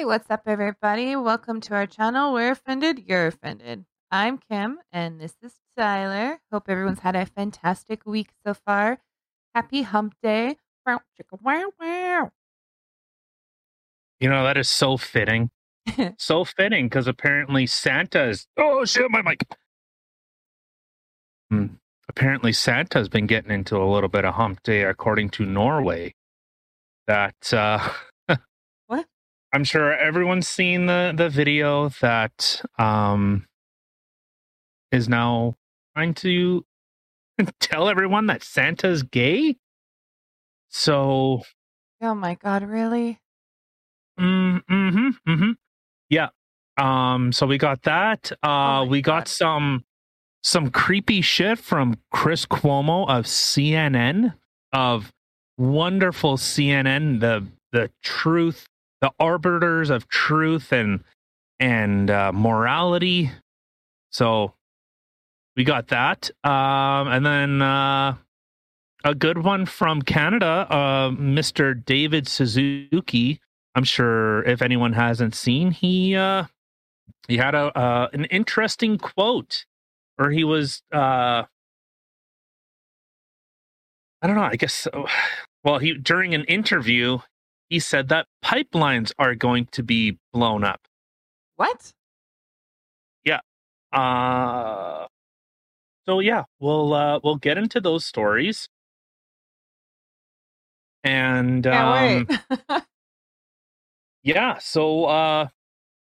Hey, what's up, everybody? Welcome to our channel. We're offended, you're offended. I'm Kim, and this is Tyler. Hope everyone's had a fantastic week so far. Happy Hump Day. Wow, wow, wow. You know, that is so fitting. so fitting because apparently Santa's. Oh, shit, my mic. Hmm. Apparently, Santa's been getting into a little bit of hump day, according to Norway. That, uh? I'm sure everyone's seen the, the video that, um, is now trying to tell everyone that Santa's gay. So, Oh my God, really? Mm, mm-hmm, mm-hmm. Yeah. Um, so we got that. Uh my we got some some creepy shit from Chris Cuomo of CNN, of wonderful CNN, the the truth, the arbiters of truth and and uh morality. So we got that. Um and then uh a good one from Canada, uh Mr. David Suzuki. I'm sure if anyone hasn't seen, he uh he had a uh, an interesting quote, or he was uh I don't know. I guess well, he during an interview he said that pipelines are going to be blown up. What? Yeah. Uh so yeah, we'll uh we'll get into those stories. And um yeah so uh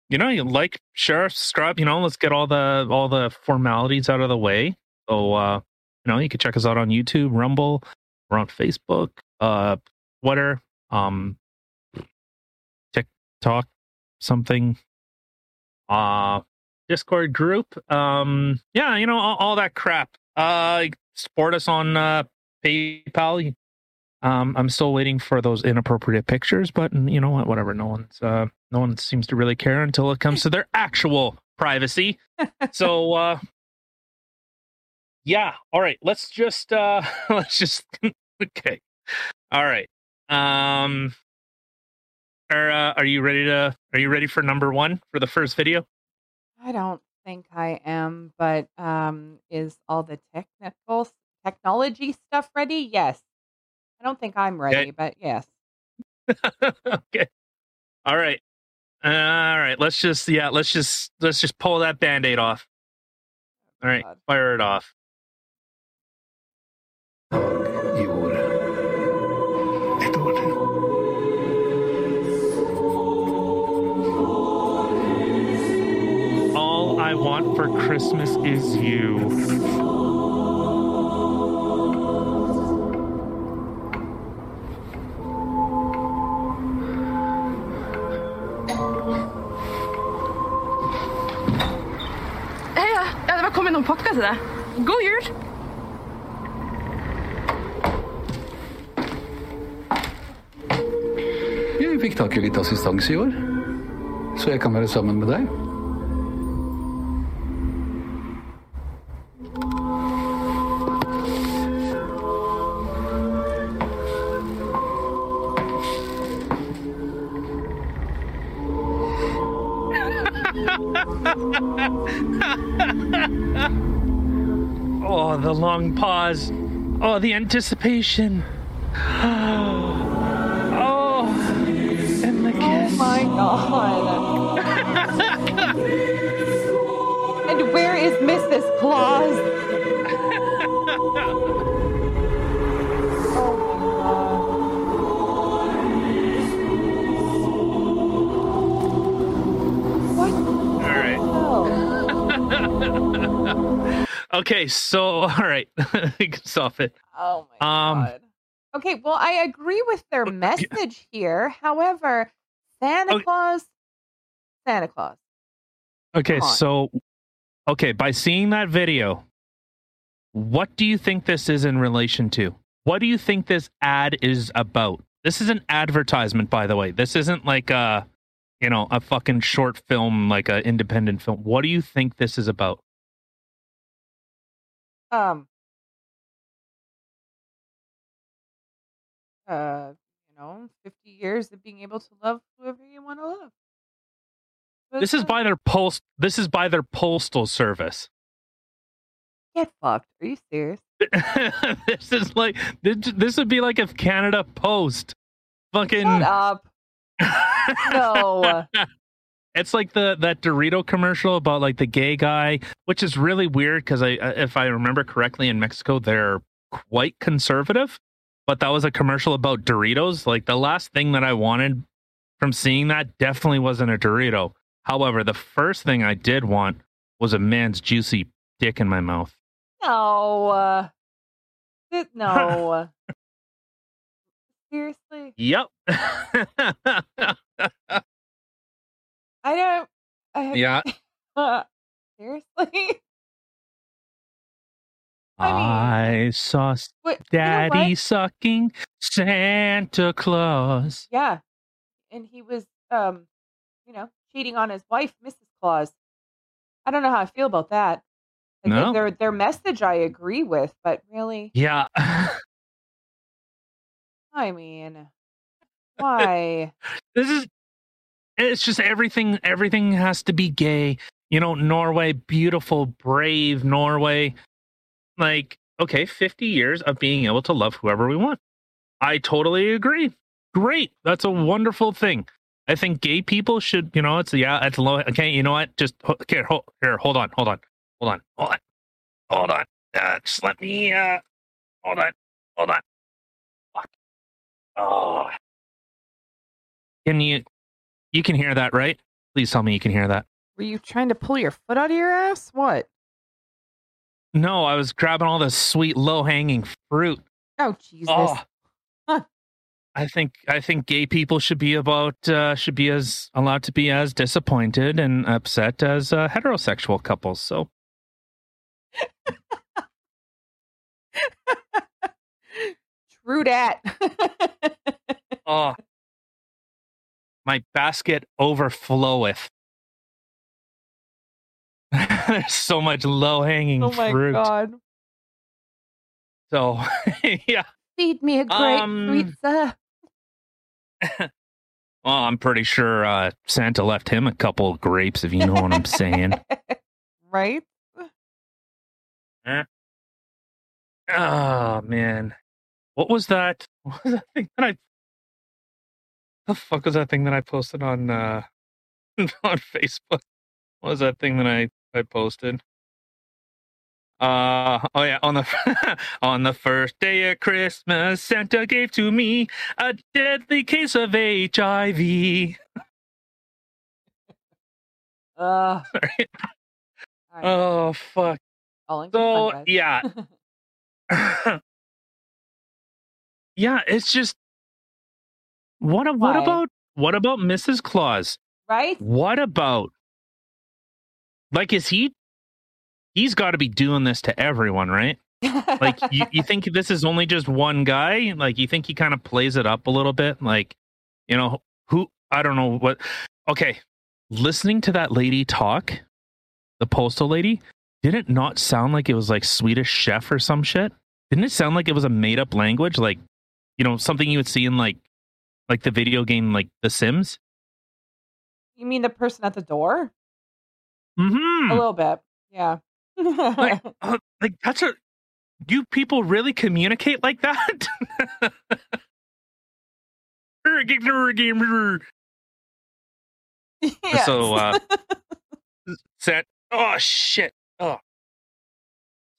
you know you like share subscribe you know let's get all the all the formalities out of the way so uh you know you can check us out on youtube rumble we're on facebook uh twitter um tiktok something uh discord group um yeah you know all, all that crap uh support us on uh paypal um, I'm still waiting for those inappropriate pictures, but you know what? Whatever. No one's uh, no one seems to really care until it comes to their actual privacy. So, uh, yeah. All right. Let's just uh, let's just okay. All right. Um, are uh, are you ready to? Are you ready for number one for the first video? I don't think I am, but um, is all the technical technology stuff ready? Yes. I don't think I'm ready, but yes. okay. All right. All right. Let's just yeah. Let's just let's just pull that band-aid off. All right. God. Fire it off. For Christmas is you. Hei, jul! ja. God! Jeg fikk tak i litt assistanse i år, så jeg kan være sammen med deg. The long pause. Oh, the anticipation. Oh, and the Oh my God. and where is Mrs. Claus? Okay, so all right, you can stop it. Oh my Um, god. Okay, well, I agree with their message here. However, Santa Okay. Claus, Santa Claus. Okay, so okay, by seeing that video, what do you think this is in relation to? What do you think this ad is about? This is an advertisement, by the way. This isn't like a, you know, a fucking short film, like a independent film. What do you think this is about? Um. Uh, you know, fifty years of being able to love whoever you want to love. This is by their post. This is by their postal service. Get fucked. Are you serious? this is like this, this would be like if Canada Post fucking Shut up. No. It's like the that Dorito commercial about like the gay guy, which is really weird because I, if I remember correctly, in Mexico they're quite conservative. But that was a commercial about Doritos. Like the last thing that I wanted from seeing that definitely wasn't a Dorito. However, the first thing I did want was a man's juicy dick in my mouth. No. uh, it- No. Seriously? Yep. I don't. I, yeah. Seriously? I I saw What, you know daddy sucking Santa Claus. Yeah. And he was, um, you know, cheating on his wife, Mrs. Claus. I don't know how I feel about that. Like, No. Their, their message I agree with, but really, Yeah. I mean, why? this is it's just everything everything has to be gay. You know norway beautiful brave norway. Like okay 50 years of being able to love whoever we want. I totally agree. Great. That's a wonderful thing. I think gay people should you know it's yeah it's low okay you know what? Just okay hold, here hold on hold on hold on hold on hold on. Uh, just let me uh hold on hold on. Fuck. oh. Can you you can hear that, right? Please tell me you can hear that. Were you trying to pull your foot out of your ass? What? No, I was grabbing all this sweet low hanging fruit. Oh, Jesus. Oh. Huh. I think I think gay people should be about uh, should be as allowed to be as disappointed and upset as uh, heterosexual couples. So True dat. oh, my basket overfloweth. There's so much low hanging oh my fruit. God. So yeah. Feed me a great Um, sweet sir. Well, I'm pretty sure uh, Santa left him a couple of grapes, if you know what I'm saying. right? Oh man, what was that? What was that thing that I? The fuck was that thing that I posted on uh on Facebook? What was that thing that I I posted? Uh oh yeah on the on the first day of Christmas Santa gave to me a deadly case of HIV. Uh, Sorry. right. Oh fuck. All So fun, yeah, yeah, it's just what a- what Why? about what about Mrs. Claus? right? What about like is he he's got to be doing this to everyone, right? Like you, you think this is only just one guy? Like you think he kind of plays it up a little bit? Like, you know, who I don't know what okay. Listening to that lady talk, the postal lady, did it not sound like it was like Swedish chef or some shit? Didn't it sound like it was a made up language? Like, you know, something you would see in like like the video game like The Sims? you mean the person at the door? Mm-hmm. A little bit. Yeah. like, uh, like that's a Do people really communicate like that Yes. so uh San- oh shit oh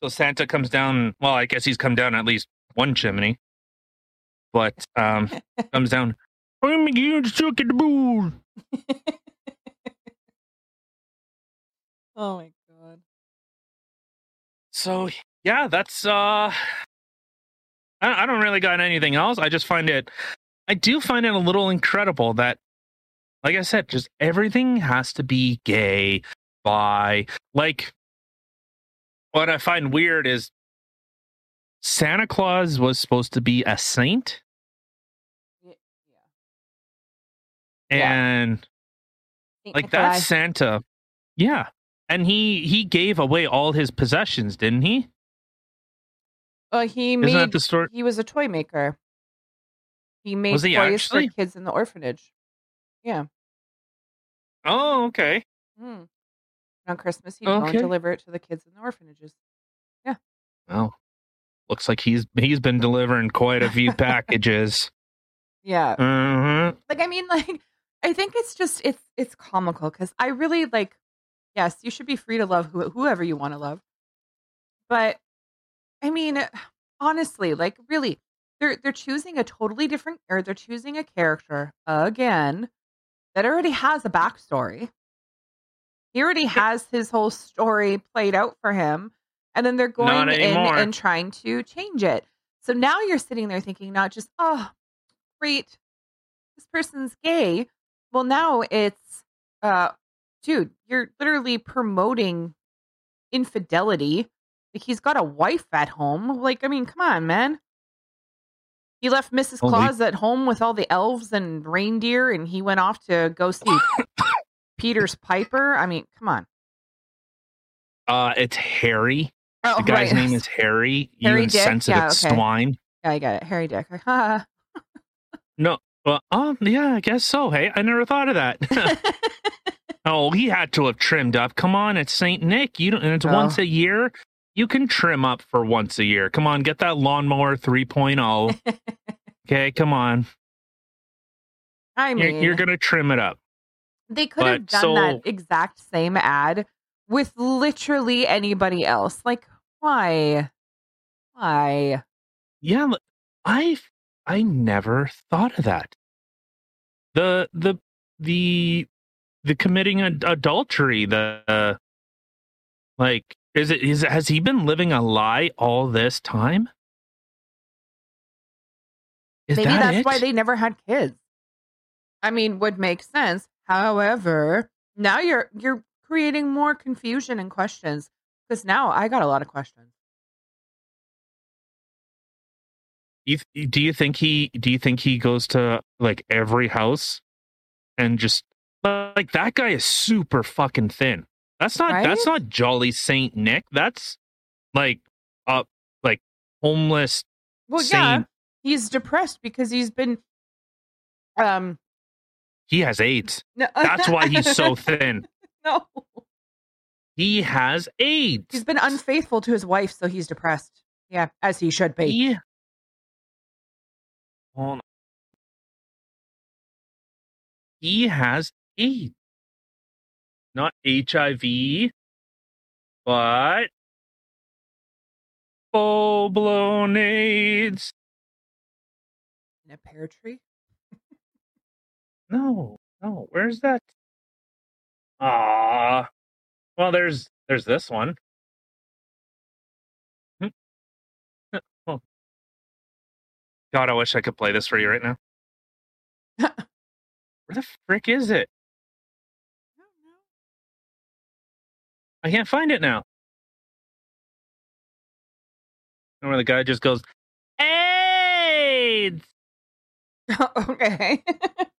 so santa comes down well i guess he's come down at least one chimney but um comes down. I'm in the oh my god. so yeah that's uh I, I don't really got anything else. I just find it i do find it a little incredible that like i said just everything has to be gay bi like what i find weird is santa claus was supposed to be a saint Yeah. and Saint like Nikolai. that's santa yeah and he he gave away all his possessions didn't he Well, he isn't made. that the story He was a toy maker. He made Was he toys actually? for kids in the orphanage. Yeah. Oh, okay. Hmm. On Christmas, he'd go and deliver it to the kids in the orphanages. Yeah. Well, looks like he's he's been delivering quite a few packages. Yeah. hmm like i mean like i think it's just it's it's comical because i really like yes you should be free to love who, whoever you want to love. But i mean honestly like really they're they're choosing a totally different or they're choosing a character again that already has a backstory. He already has his whole story played out for him and then they're going in and trying to change it. So now you're sitting there thinking not just oh great this person's gay. Well now it's uh dude you're literally promoting infidelity. Like he's got a wife at home. Like i mean come on man. He left mrs Holy- claus at home with all the elves and reindeer and he went off to go see peter's piper. I mean come on. Uh, it's Harry. Oh, The guy's right. name is Harry. You Harry Dick? insensitive Yeah, okay. swine. yeah i got it harry dick ha. No. Well, um, yeah, I guess so. Hey, I never thought of that. oh, he had to have trimmed up. Come on, it's Saint Nick. You don't, and it's Oh. once a year. You can trim up for once a year. Come on, get that lawnmower 3.0. okay, come on. i mean You're, you're gonna trim it up. They could have done so- that exact same ad with literally anybody else. Like, why? Why? Yeah, I I never thought of that. The the the the committing ad- adultery. The uh, like is it is has he been living a lie all this time? Is Maybe that that's it? why they never had kids. I mean, would make sense. However, now you're you're creating more confusion and questions because now I got a lot of questions. You th- do you think he do you think he goes to like every house and just like that guy is super fucking thin. That's not that's not jolly Saint Nick. That's like uh like homeless Well, yeah, he's depressed because he's been um. he has AIDS. No, That's why he's so thin. No. He has AIDS. He's been unfaithful to his wife, so he's depressed. Yeah, as he should be. Yeah. Hold on. He has AIDS. Not HIV, but full blown AIDS. In a pear tree. No, no. Where's that? Ah. Well, there's there's this one. Oh. God, I wish I could play this for you right now. Where the frick is it? I can't find it now. And where the guy just goes, AIDS. okay.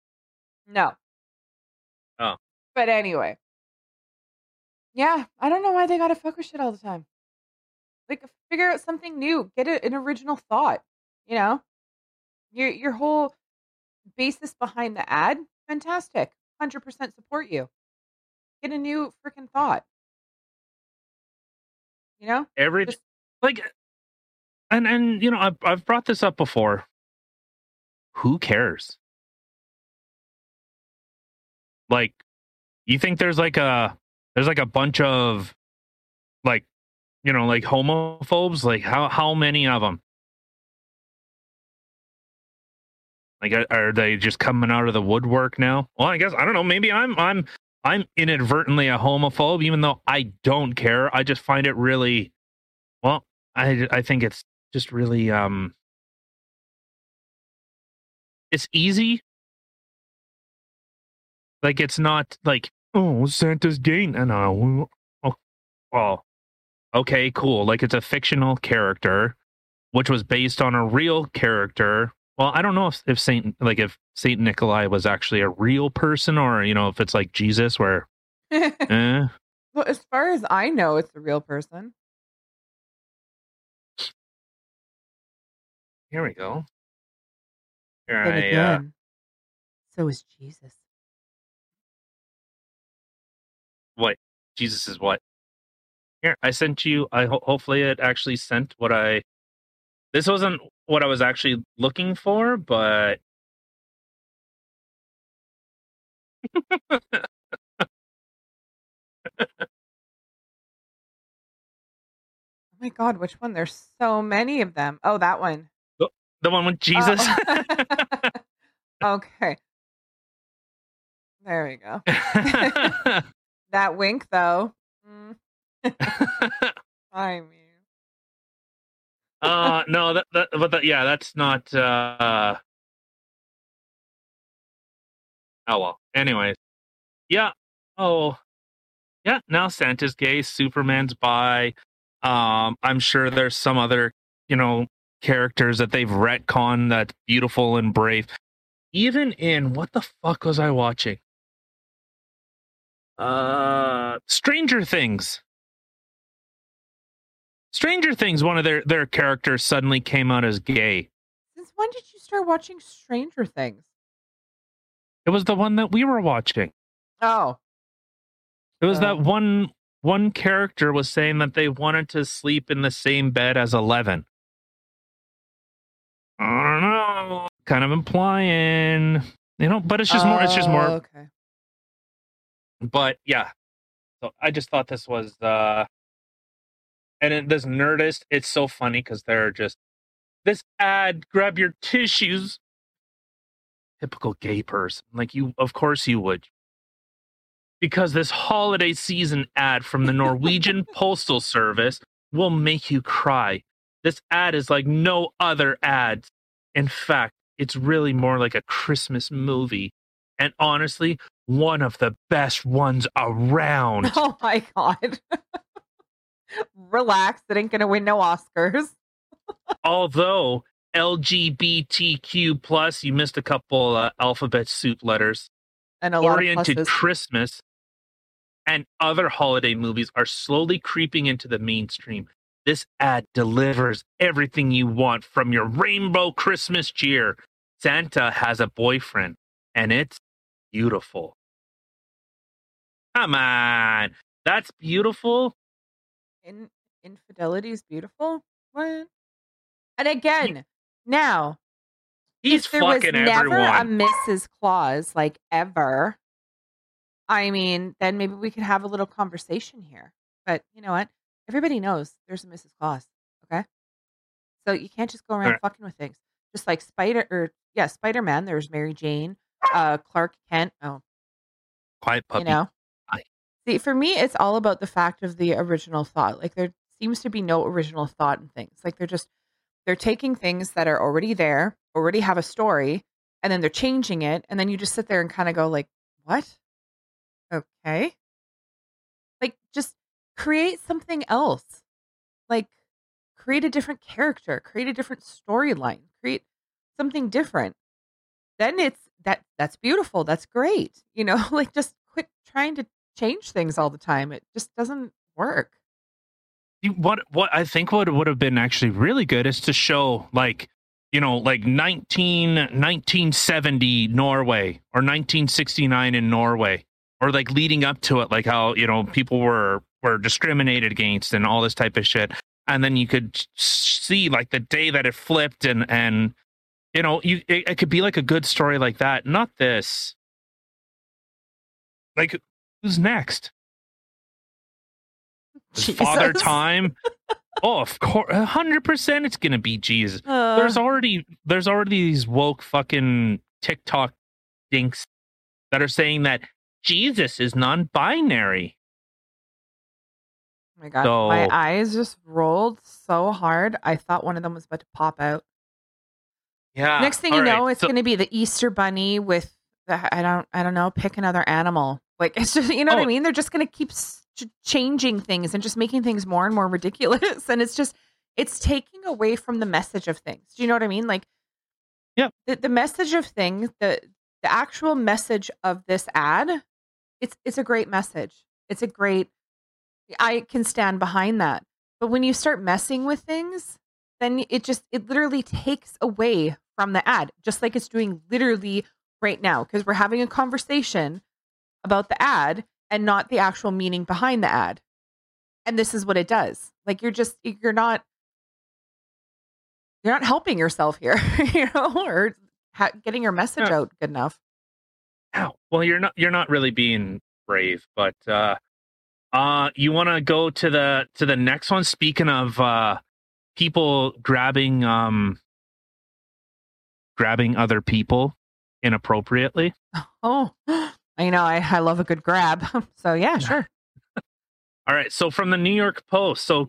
no. Oh. But anyway. Yeah, I don't know why they gotta fuck with shit all the time. Like figure out something new. Get a, an original thought. You know? Your your whole basis behind the ad, fantastic. Hundred percent support you. Get a new freaking thought. You know? every Just- like and and you know I've, I've brought this up before who cares like you think there's like a there's like a bunch of like you know like homophobes? Like how how many of them like are- they just coming out of the woodwork now? Well i guess i don't know maybe i'm i'm i'm inadvertently a homophobe even though i don't care. I just find it really well i i think it's just really um it's easy. Like it's not like oh santa's gay no no oh, well okay cool like it's a fictional character which was based on a real character well i don't know if, if saint like if saint nikolai was actually a real person or you know if it's like jesus where eh, well, as far as I know, it's a real person. here we go here I, uh, so is Jesus. What Jesus is what. Here, I sent you. I ho- hopefully it actually sent what I. This wasn't what I was actually looking for, but Oh my god, which one? There's so many of them. Oh, that one. the one with oh. Jesus. Oh. okay. There we go. That wink though. Mm, I mean. uh no that, that but that, yeah that's not uh oh well. Anyways. Yeah. Oh. Yeah now santa's gay superman's bi um i'm sure there's some other you know characters that they've retconned that's beautiful and brave. Even in what the fuck was i watching uh stranger things Stranger Things, one of their their characters suddenly came out as gay. Since when did you start watching Stranger Things? It was the one that we were watching. Oh. It was Oh. that one one character was saying that they wanted to sleep in the same bed as Eleven. I don't know. Kind of implying, you know, but it's just more. It's just Oh, more. Okay. But yeah, so I just thought this was. uh And it, this Nerdist, it's so funny because they're just this ad. Grab your tissues. Typical gay person, like you. Of course you would. Because this holiday season ad from the Norwegian Postal Service will make you cry. This ad is like no other ads. In fact, it's really more like a Christmas movie. And honestly, one of the best ones around. Oh my god. Relax. It ain't gonna win no Oscars. Although LGBTQ plus, you missed a couple uh, alphabet soup letters. And a lot Oriented of. Christmas and other holiday movies are slowly creeping into the mainstream. This ad delivers everything you want from your rainbow Christmas cheer. Santa has a boyfriend, and it's beautiful. Come on. That's beautiful. In- infidelity is beautiful. What? And again, now He's if there was fucking never everyone. a Mrs. Claus, like ever, I mean, then maybe we could have a little conversation here. But you know what? Everybody knows there's a Mrs. Claus. Okay, so you can't just go around Alright. fucking with things. Just like Spider, or yeah, Spider Man. There's Mary Jane, uh, Clark Kent. Oh, Quiet puppy. you know. See, for me, it's all about the fact of the original thought. Like there seems to be no original thought in things. Like they're just they're taking things that are already there, already have a story, and then they're changing it, and then you just sit there and kind of go like, "What? Okay." Like just create something else. Like create a different character, create a different storyline, create something different. Then it's that that's beautiful. That's great. You know, like just quit trying to change things all the time. It just doesn't work. What what I think what would have been actually really good is to show like you know like 19 1970 Norway or 1969 in Norway or like leading up to it like how you know people were were discriminated against and all this type of shit and then you could see like the day that it flipped and and you know you it, it could be like a good story like that not this like who's next father time oh of course 100% it's gonna be jesus Uh, there's already there's already these woke fucking tiktok dinks that are saying that jesus is non-binary oh my god, my eyes just rolled so hard. I thought one of them was about to pop out. yeah Next thing you right, know, it's so- going to be the Easter bunny with the I don't I don't know, pick another animal. Like it's just you know what I Oh. mean? They're just going to keep changing things and just making things more and more ridiculous and it's just it's taking away from the message of things. Do you know what I mean? Like Yeah. The the message of things, the the actual message of this ad, it's it's a great message. It's a great I can stand behind that. But when you start messing with things, then it just it literally takes away from the ad, just like it's doing literally right now because we're having a conversation about the ad and not the actual meaning behind the ad. And this is what it does. Like you're just you're not you're not helping yourself here, you know, or ha- getting your message Yeah. out good enough. Ow. Well, you're not you're not really being brave, but uh uh you want to go to the to the next one speaking of uh people grabbing um grabbing other people inappropriately. Oh, I know. I, I love a good grab. So yeah, sure. All right, so from the New York Post, so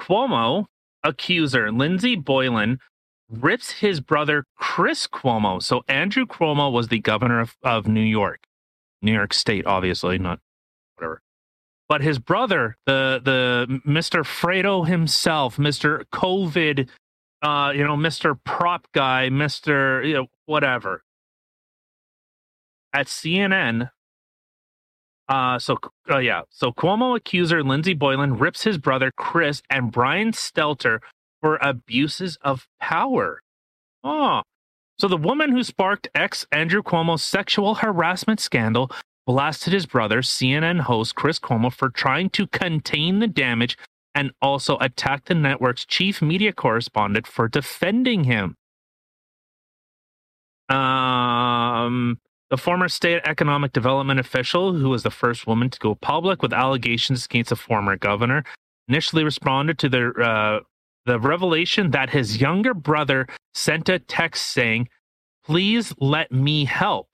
Cuomo accuser Lindsey Boylan rips his brother Chris Cuomo. So Andrew Cuomo was the governor of, of New York, New York State, obviously, not whatever. But his brother, the the Mr. Fredo himself, Mr. COVID, uh, you know, Mr. Prop guy, Mr. You know, whatever. At CNN, uh, so uh, yeah, so Cuomo accuser Lindsey Boylan rips his brother Chris and Brian Stelter for abuses of power. Oh, so the woman who sparked ex Andrew Cuomo's sexual harassment scandal blasted his brother, CNN host Chris Cuomo, for trying to contain the damage and also attacked the network's chief media correspondent for defending him. Um, the former state economic development official, who was the first woman to go public with allegations against a former governor, initially responded to the uh, the revelation that his younger brother sent a text saying, "Please let me help."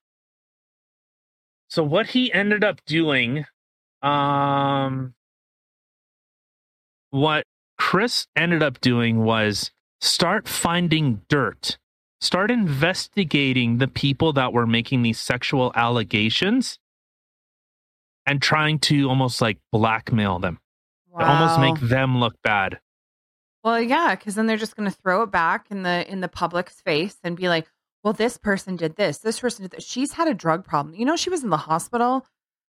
So what he ended up doing, um, what Chris ended up doing was start finding dirt start investigating the people that were making these sexual allegations and trying to almost like blackmail them almost make them look bad Well, yeah, because then they're just going to throw it back in the in the public's face and be like, "Well, this person did this. This person did this. She's had a drug problem. You know, she was in the hospital,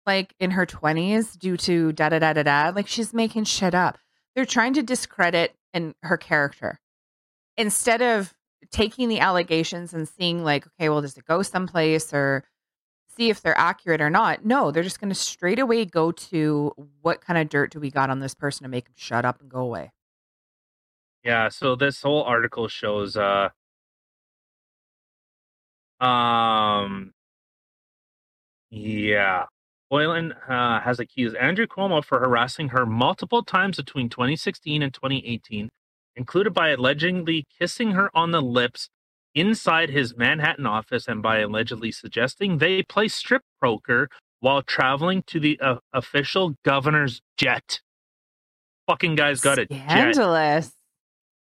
like in her twenties, due to da da da da da. Like she's making shit up. They're trying to discredit and her character instead of taking the allegations and seeing like, okay, well, does it go someplace or see if they're accurate or not? No, they're just going to straight away go to what kind of dirt do we got on this person to make him shut up and go away. yeah so this whole article shows uh um yeah Boylan uh, has accused Andrew Cuomo for harassing her multiple times between 2016 and 2018, included by allegedly kissing her on the lips inside his Manhattan office and by allegedly suggesting they play strip poker while traveling to the uh, official governor's jet. Fucking guy's got a jet.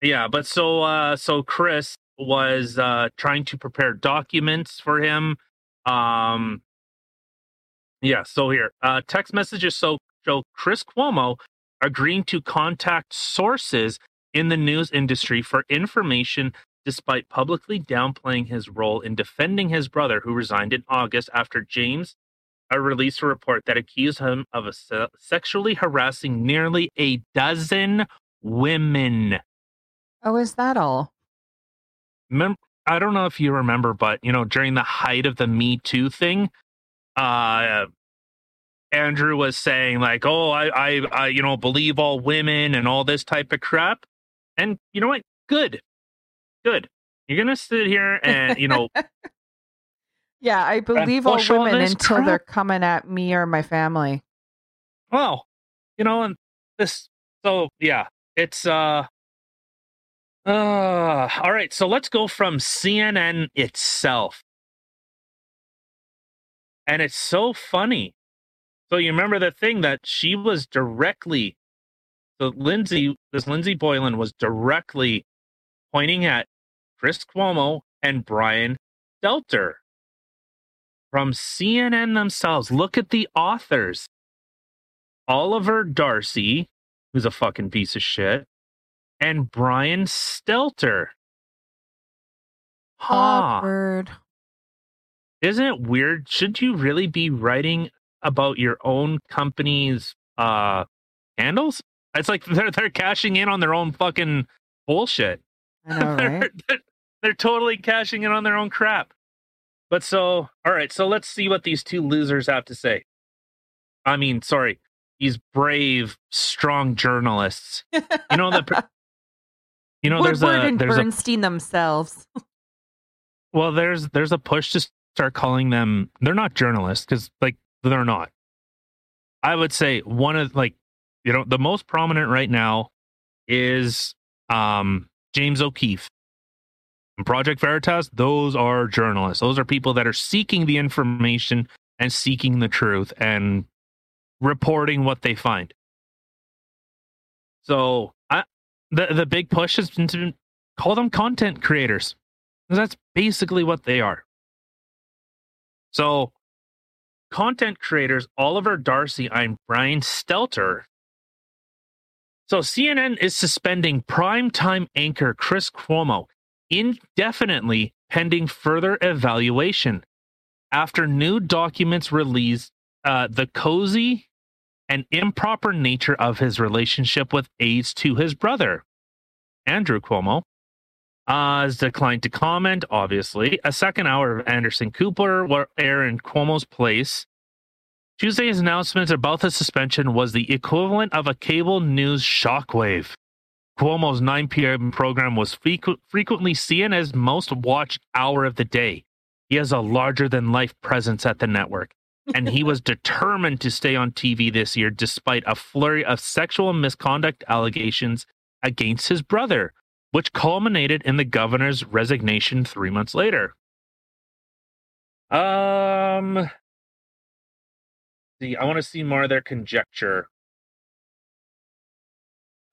Yeah, but so uh so Chris was uh trying to prepare documents for him. Um yeah, so here. Uh text messages so show Chris Cuomo agreeing to contact sources in the news industry for information despite publicly downplaying his role in defending his brother who resigned in August after James uh, released a report that accused him of se- sexually harassing nearly a dozen women. Oh, is that all? Remember, I don't know if you remember, but you know, during the height of the Me Too thing, uh, Andrew was saying like, "Oh, I, I, I, you know, believe all women and all this type of crap." And you know what? Good, good. You're gonna sit here and you know, Yeah, I believe all all women this until they're coming at me or my family. well, you know, and this. So yeah, it's uh. Uh, all right, so let's go from CNN itself. And it's so funny. So you remember the thing that she was directly so Lindsay, this Lindsay Boylan was directly pointing at Chris Cuomo and Brian Stelter from CNN themselves. Look at the authors. Oliver Darcy, who's a fucking piece of shit, and Brian Stelter. Huh. Awkward. Isn't it weird? Should you really be writing about your own company's uh handles? It's like they're they're cashing in on their own fucking bullshit. I know, they're, right? they're, they're totally cashing in on their own crap. But so, all right, so let's see what these two losers have to say. I mean, sorry, these brave, strong journalists. You know the. You know, there's a and there's a Bernstein themselves. well, there's there's a push to start calling them. They're not journalists because like they're not. I would say one of like you know the most prominent right now is um James O'Keefe. And Project Veritas, those are journalists. Those are people that are seeking the information and seeking the truth and reporting what they find. So I, the the big push has been to call them content creators. That's basically what they are. So content creators Oliver Darcy and Brian Stelter. So CNN is suspending primetime anchor Chris Cuomo indefinitely pending further evaluation after new documents released uh, the cozy and improper nature of his relationship with aides to his brother, Andrew Cuomo. Uh, has declined to comment, obviously. A second hour of Anderson Cooper will air in Cuomo's place. Tuesday's announcement about the suspension was the equivalent of a cable news shockwave. Cuomo's 9 p.m. program was frequ- frequently seen as most watched hour of the day. He has a larger than life presence at the network, and he was determined to stay on TV this year despite a flurry of sexual misconduct allegations against his brother, which culminated in the governor's resignation three months later. Um, see, I want to see more of their conjecture.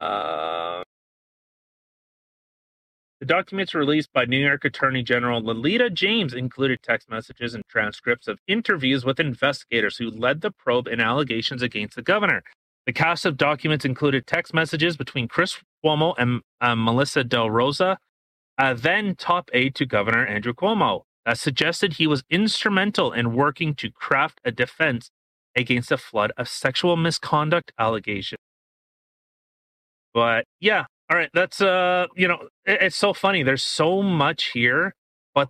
Uh, the documents released by New York Attorney General Lolita James included text messages and transcripts of interviews with investigators who led the probe in allegations against the governor. The cast of documents included text messages between Chris Cuomo and uh, Melissa DeRosa, uh, then top aide to Governor Andrew Cuomo, that suggested he was instrumental in working to craft a defense against a flood of sexual misconduct allegations. But yeah, all right, that's uh, you know, it- it's so funny. There's so much here, but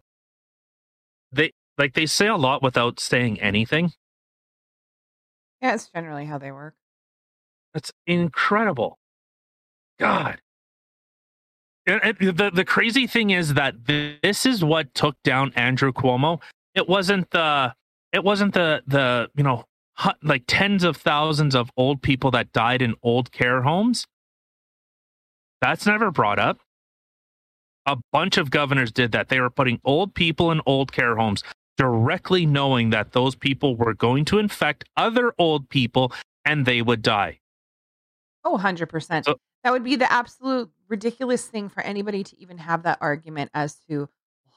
they like they say a lot without saying anything. Yeah, it's generally how they work. That's incredible. God. And- and the the crazy thing is that this is what took down Andrew Cuomo. It wasn't the it wasn't the the you know like tens of thousands of old people that died in old care homes. That's never brought up. A bunch of governors did that. They were putting old people in old care homes directly knowing that those people were going to infect other old people and they would die. Oh, 100%. So- that would be the absolute ridiculous thing for anybody to even have that argument as to, well,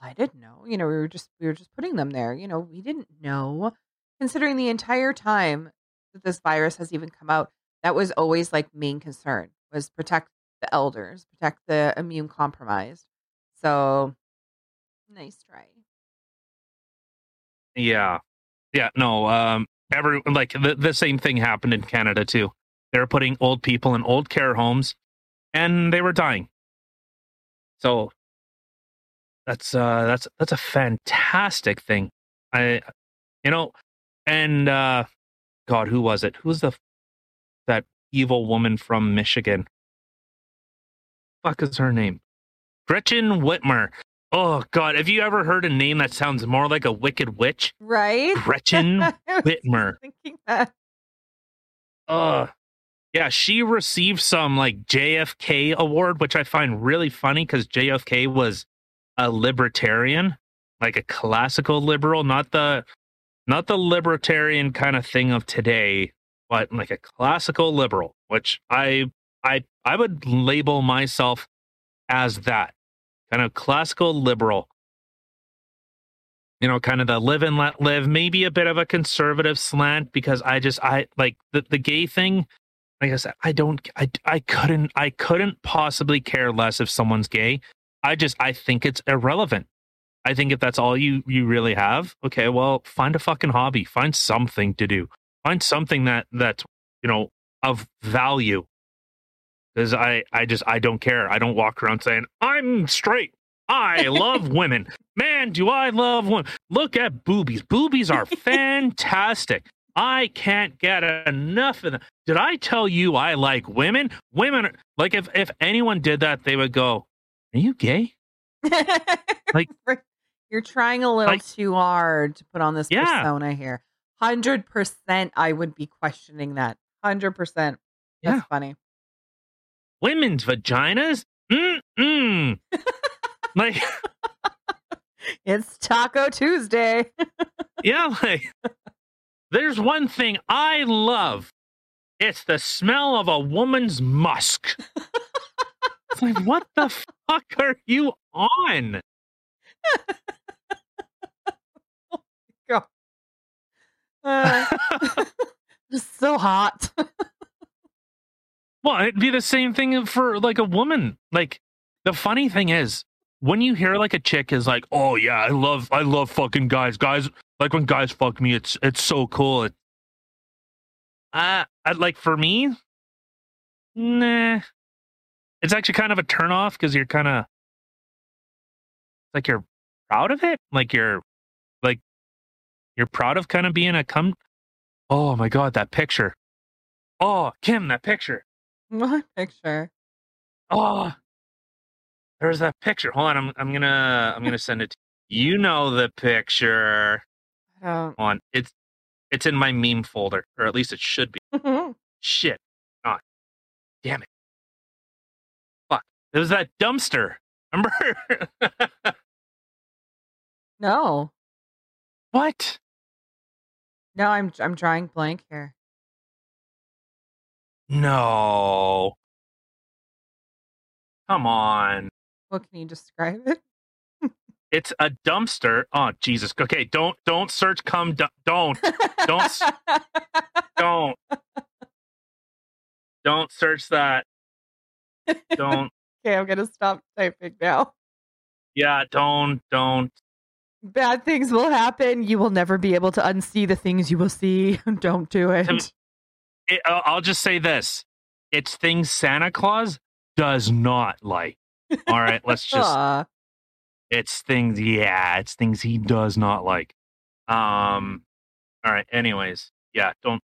I didn't know. You know, we were just we were just putting them there. You know, we didn't know. Considering the entire time that this virus has even come out, that was always like main concern was protect the elders, protect the immune compromised. So nice try. Yeah. Yeah, no, um every like the, the same thing happened in Canada too. They were putting old people in old care homes and they were dying. So that's uh that's that's a fantastic thing. I you know and uh god who was it? Who's the that evil woman from Michigan? Fuck is her name? Gretchen Whitmer. Oh god, have you ever heard a name that sounds more like a wicked witch? Right? Gretchen Whitmer. thinking that. Uh yeah, she received some like JFK award, which I find really funny because JFK was a libertarian, like a classical liberal, not the not the libertarian kind of thing of today, but like a classical liberal, which I I I would label myself as that kind of classical liberal. You know, kind of the live and let live, maybe a bit of a conservative slant because I just I like the the gay thing like I said, I don't, I, I couldn't, I couldn't possibly care less if someone's gay. I just, I think it's irrelevant. I think if that's all you, you really have, okay, well, find a fucking hobby, find something to do, find something that, that's, you know, of value. Because I, I just, I don't care. I don't walk around saying, I'm straight. I love women. Man, do I love women. Look at boobies. Boobies are fantastic. I can't get enough of them. Did I tell you I like women? Women, are- like if if anyone did that, they would go, "Are you gay?" Like- you're trying a little Like- too hard to put on this Yeah. persona here. Hundred percent, I would be questioning that. Hundred percent. That's Yeah. funny. Women's vaginas? Mm mm. like It's Taco Tuesday. yeah, like there's one thing I love. It's the smell of a woman's musk. it's like, what the fuck are you on? Uh, just so hot. Well, it'd be the same thing for like a woman. Like the funny thing is, when you hear like a chick is like, "Oh yeah, I love, I love fucking guys. Guys, like when guys fuck me, it's it's so cool." It, uh, I, like for me, nah. It's actually kind of a turn off because you're kind of like you're proud of it. Like you're you're proud of kind of being a cum. Oh my god, that picture. Oh, Kim, that picture. what picture? Oh, there's that picture. Hold on, I'm I'm gonna I'm gonna send it. To you. you know the picture. I don't. Hold on, it's it's in my meme folder, or at least it should be. Shit, not. Damn it. Fuck. It was that dumpster. Remember? no, what? No, I'm I'm drawing blank here. No. Come on. What can you describe it? It's a dumpster. Oh Jesus. Okay, don't don't search. Come. Du- don't Don't don't don't search that. Don't. okay, I'm gonna stop typing now. Yeah, don't don't. Bad things will happen. You will never be able to unsee the things you will see. Don't do it. It, I'll just say this: it's things Santa Claus does not like. All right, let's just. It's things. Yeah, it's things he does not like. Um. All right. Anyways, yeah. Don't.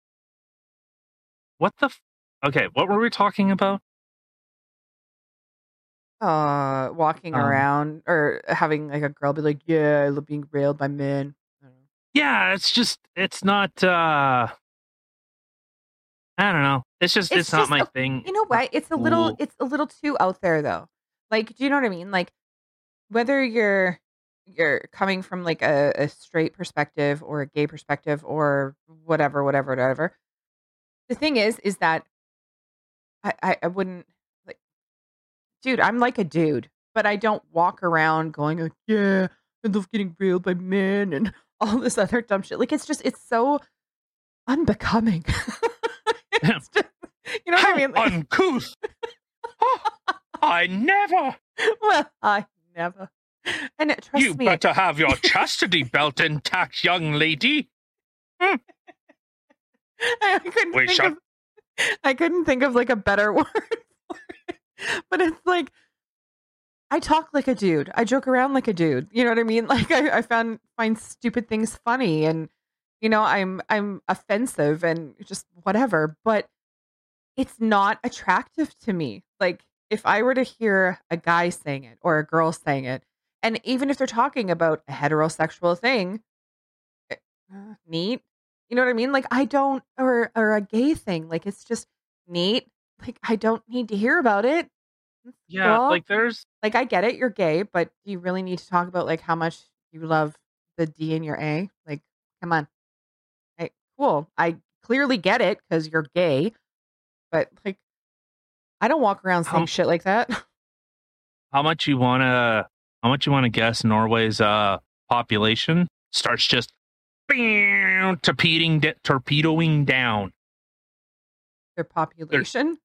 What the? F- okay. What were we talking about? Uh walking Um, around or having like a girl be like, "Yeah, I love being railed by men." I don't know. Yeah, it's just. It's not. uh I don't know. It's just. It's, It's not my a- thing. You know what? It's a little Cool. it's a little too out there though. Like, do you know what I mean? Like whether you're you're coming from like a, a straight perspective or a gay perspective or whatever, whatever, whatever. The thing is, is that I, I, I wouldn't dude, I'm like a dude, but I don't walk around going like, yeah, I love getting railed by men and all this other dumb shit. Like it's just it's so unbecoming. it's just, you know what I mean? Like, uncouth. Oh, I never. well, I never. And it, trust you me, better have your chastity belt intact, young lady. Hmm. I couldn't We think shall- of. I couldn't think of like a better word. but it's like I talk like a dude. I joke around like a dude. You know what I mean? Like I, I found find stupid things funny, and you know I'm I'm offensive and just whatever. But it's not attractive to me. Like if I were to hear a guy saying it or a girl saying it, and even if they're talking about a heterosexual thing, eh, neat. You know what I mean? Like I don't or or a gay thing. Like it's just neat. Like I don't need to hear about it. It's Yeah, cool. like there's like I get it, you're gay, but do you really need to talk about like how much you love the D in your A? Like, come on. I, cool. I clearly get it because you're gay, but like I don't walk around saying Um, shit like that. how much you wanna how much you wanna guess Norway's uh population starts just torpedoing torpedoing down Their population.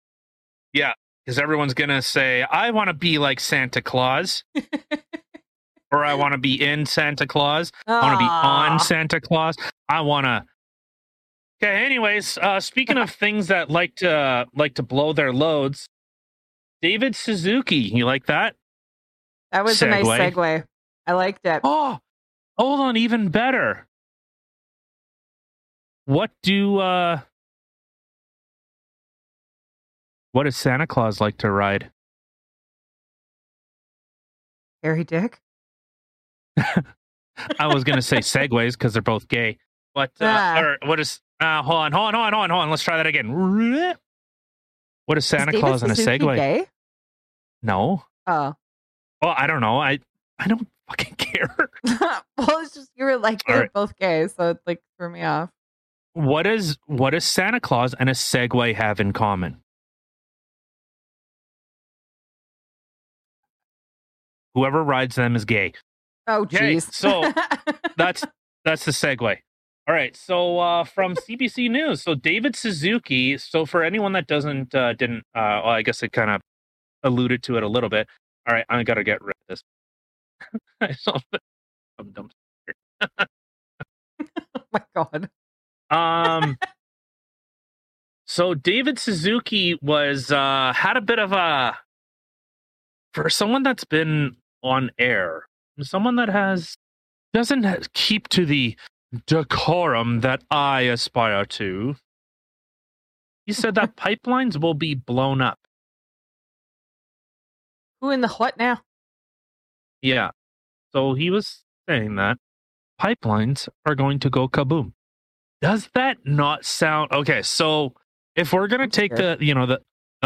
Because everyone's gonna say I want to be like Santa Claus or I want to be in Santa Claus. I want to be on Santa Claus. I want to. Okay. Anyways, uh, speaking of things that like to like to blow their loads, David Suzuki. You like that? That was a nice Segue. segue. I liked it. Oh, hold on. Even better. what do uh what does Santa Claus like to ride? Harry Dick. I was gonna say segways because they're both gay. But uh, or what is uh hold on, hold on, hold on, hold on, hold on. Let's try that again. What is Santa Is Claus in a Segway? Gay? No. Oh. Well, I don't know. I I don't fucking care. well, it's just you were like they're right. both gay, so it like threw me off. What is what does Santa Claus and a Segway have in common? Whoever rides them is gay. Oh, jeez. so That's that's the segue. All right. So uh, from CBC News, so David Suzuki. So for anyone that doesn't uh, didn't, uh, well, I guess it kind of alluded to it a little bit. All right, I gotta get rid of this. I saw the- I'm dumb. oh my god. Um. so David Suzuki was uh had a bit of a for someone that's been on air, someone that has doesn't keep to the decorum that I aspire to. He said that pipelines will be blown up. Who in the what now? Yeah. So he was saying that pipelines are going to go kaboom. Does that not sound okay? So if we're gonna take the you know the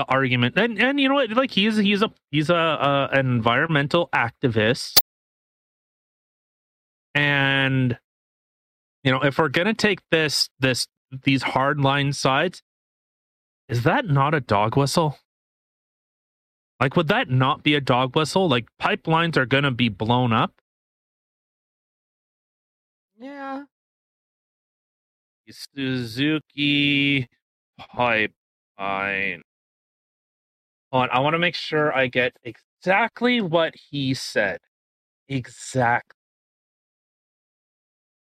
argument. And and you know what? Like he's he's a he's a, a an environmental activist. And you know if we're gonna take this this these hard line sides is that not a dog whistle? Like would that not be a dog whistle? Like pipelines are gonna be blown up. Yeah. Suzuki pipeline. On, I want to make sure I get exactly what he said. Exactly.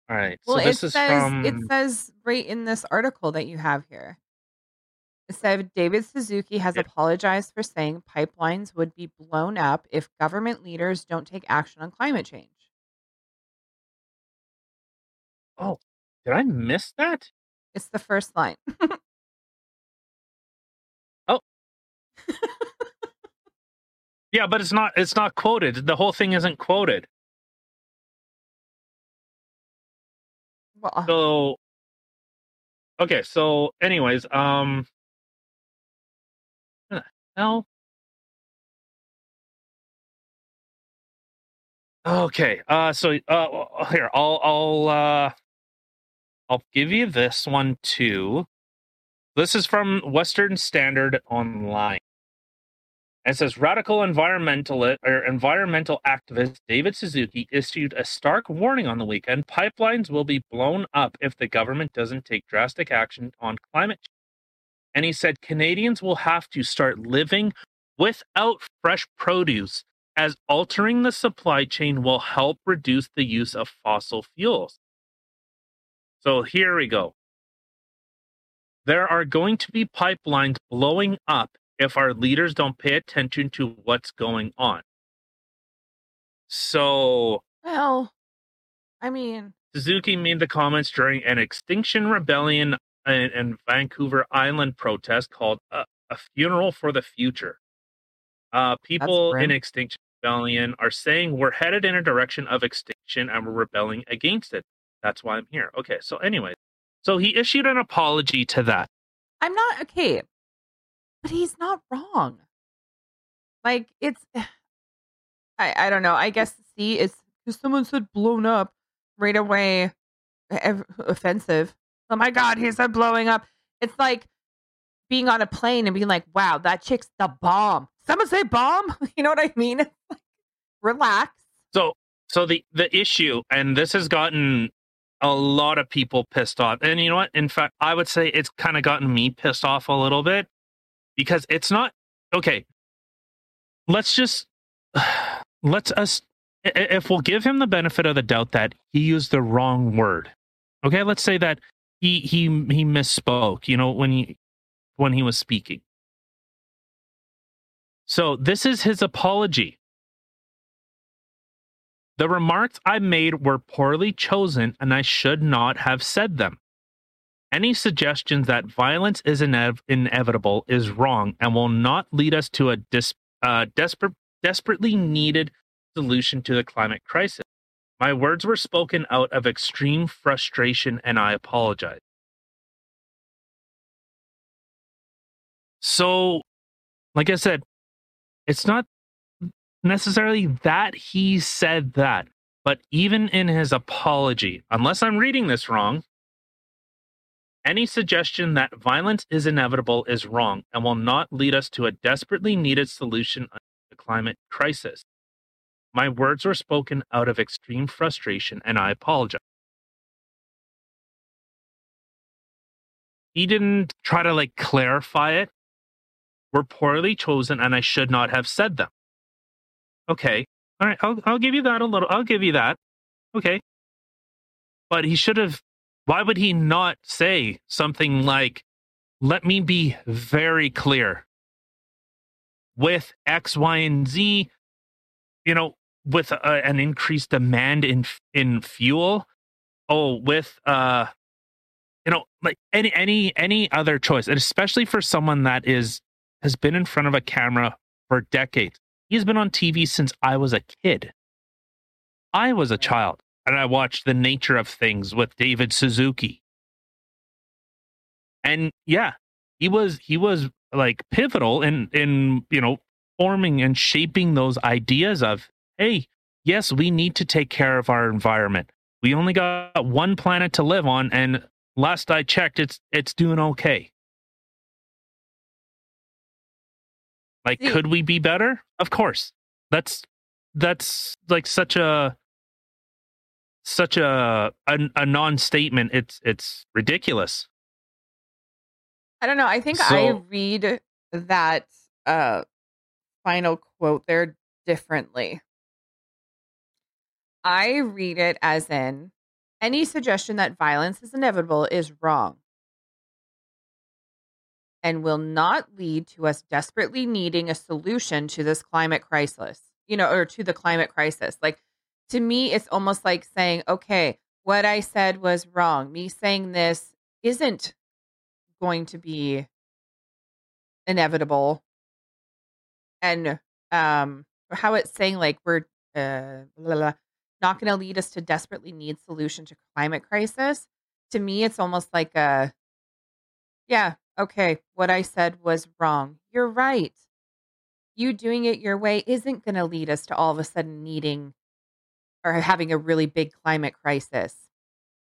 All right. Well, so it this is says from it says right in this article that you have here. It said David Suzuki has Yeah. apologized for saying pipelines would be blown up if government leaders don't take action on climate change. Oh, did I miss that? It's the first line. Oh. Yeah, but it's not it's not quoted. The whole thing isn't quoted. well, So Okay, so anyways, um hell? Okay, uh so uh here, I'll I'll uh I'll give you this one too. This is from Western Standard Online. It says radical environmentalist or environmental activist David Suzuki issued a stark warning on the weekend. Pipelines will be blown up if the government doesn't take drastic action on climate change. And he said Canadians will have to start living without fresh produce, as altering the supply chain will help reduce the use of fossil fuels. So here we go. There are going to be pipelines blowing up if our leaders don't pay attention to what's going on. So well, I mean, Suzuki made the comments during an Extinction Rebellion and, and Vancouver Island protest called a, a Funeral for the Future. Uh, people in Extinction Rebellion are saying we're headed in a direction of extinction and we're rebelling against it. That's why I'm here. Okay, so anyway, so he issued an apology to that. I'm not okay, but he's not wrong. Like it's, I I don't know. I guess see, it's because someone said blown up right away, ev- offensive. Oh my god, he said blowing up. It's like being on a plane and being like, "Wow, that chick's the bomb." Someone say bomb. You know what I mean? Like, relax. So so the the issue, and this has gotten a lot of people pissed off. And you know what? In fact, I would say it's kind of gotten me pissed off a little bit because it's not okay. Let's just let's us if we'll give him the benefit of the doubt that he used the wrong word. Okay, let's say that he he he misspoke, you know, when he when he was speaking. So, this is his apology. The remarks I made were poorly chosen and I should not have said them. Any suggestions that violence is inev- inevitable is wrong and will not lead us to a dis- uh, desperate, desperately needed solution to the climate crisis. My words were spoken out of extreme frustration, and I apologize. So, like I said, it's not necessarily that he said that, but even in his apology, unless I'm reading this wrong, any suggestion that violence is inevitable is wrong and will not lead us to a desperately needed solution to the climate crisis. My words were spoken out of extreme frustration, and I apologize. He didn't try to like clarify it. Were poorly chosen, and I should not have said them. Okay, all right, I'll I'll give you that a little. I'll give you that. Okay, but he should have. Why would he not say something like, "Let me be very clear." With X, Y, and Z, you know, with a, an increased demand in in fuel? Oh with uh you know like any any any other choice and especially for someone that is has been in front of a camera for decades. He's been on tv since i was a kid. I was a child and i watched the nature of things with david suzuki and yeah he was he was like pivotal in in you know forming and shaping those ideas of hey, yes, we need to take care of our environment. We only got one planet to live on, and last I checked, it's it's doing okay. Like, could we be better? Of course. That's that's like such a such a a, a non-statement. It's it's ridiculous. I don't know. I think I read that uh final quote there differently. I read it as in any suggestion that violence is inevitable is wrong and will not lead to us desperately needing a solution to this climate crisis, you know, or to the climate crisis. Like to me, it's almost like saying, okay, what I said was wrong. Me saying this isn't going to be inevitable. And um how it's saying like we're uh blah, blah, not going to lead us to desperately need solution to climate crisis. To me, it's almost like a yeah, okay, what I said was wrong. You're right. You doing it your way isn't going to lead us to all of a sudden needing or having a really big climate crisis.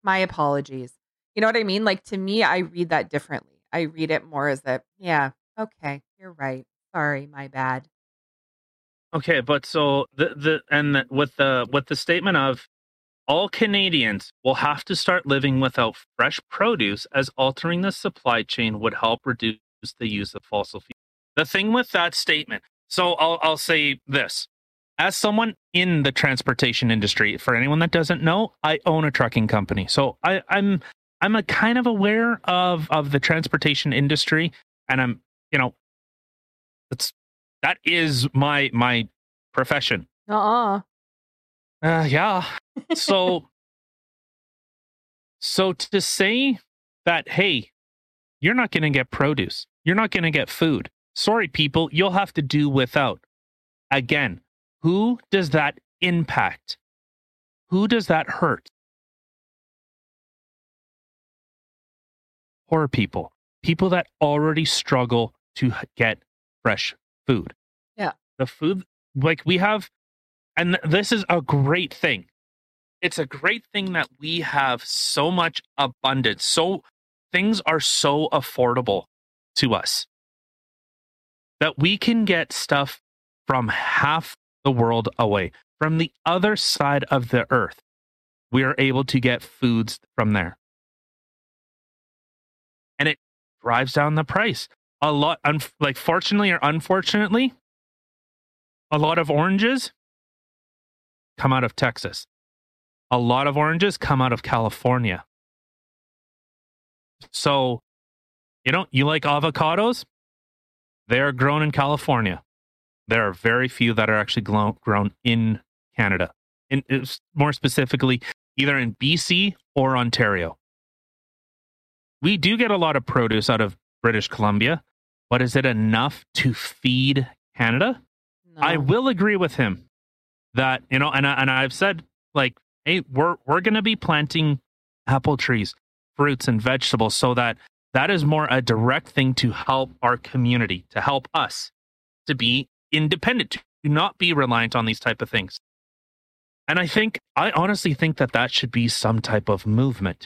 My apologies. You know what I mean? Like to me, I read that differently. I read it more as a, yeah, okay, you're right. Sorry, my bad. Okay, but so the the and the, with the with the statement of all Canadians will have to start living without fresh produce as altering the supply chain would help reduce the use of fossil fuels. The thing with that statement, so I'll I'll say this. As someone in the transportation industry, for anyone that doesn't know, I own a trucking company. So I, I'm I'm a kind of aware of of the transportation industry and I'm, you know, it's that is my my profession. Uh-uh. Uh, yeah. So, so to say that, hey, you're not going to get produce, you're not going to get food. Sorry, people, you'll have to do without. Again, who does that impact? Who does that hurt? Poor people, people that already struggle to get fresh food. Yeah. The food, like we have and this is a great thing. It's a great thing that we have so much abundance. So things are so affordable to us that we can get stuff from half the world away, from the other side of the earth. We are able to get foods from there. And it drives down the price. A lot, un- like, fortunately or unfortunately, a lot of oranges come out of Texas. A lot of oranges come out of California. So, you know, you like avocados? They're grown in California. There are very few that are actually grown in Canada. In, it's more specifically, either in BC or Ontario. we do get a lot of produce out of British Columbia, but is it enough to feed Canada? No. I will agree with him that you know, and I, and I've said like, hey, we're we're gonna be planting apple trees, fruits, and vegetables so that that is more a direct thing to help our community, to help us to be independent, to not be reliant on these type of things. And I think I honestly think that that should be some type of movement.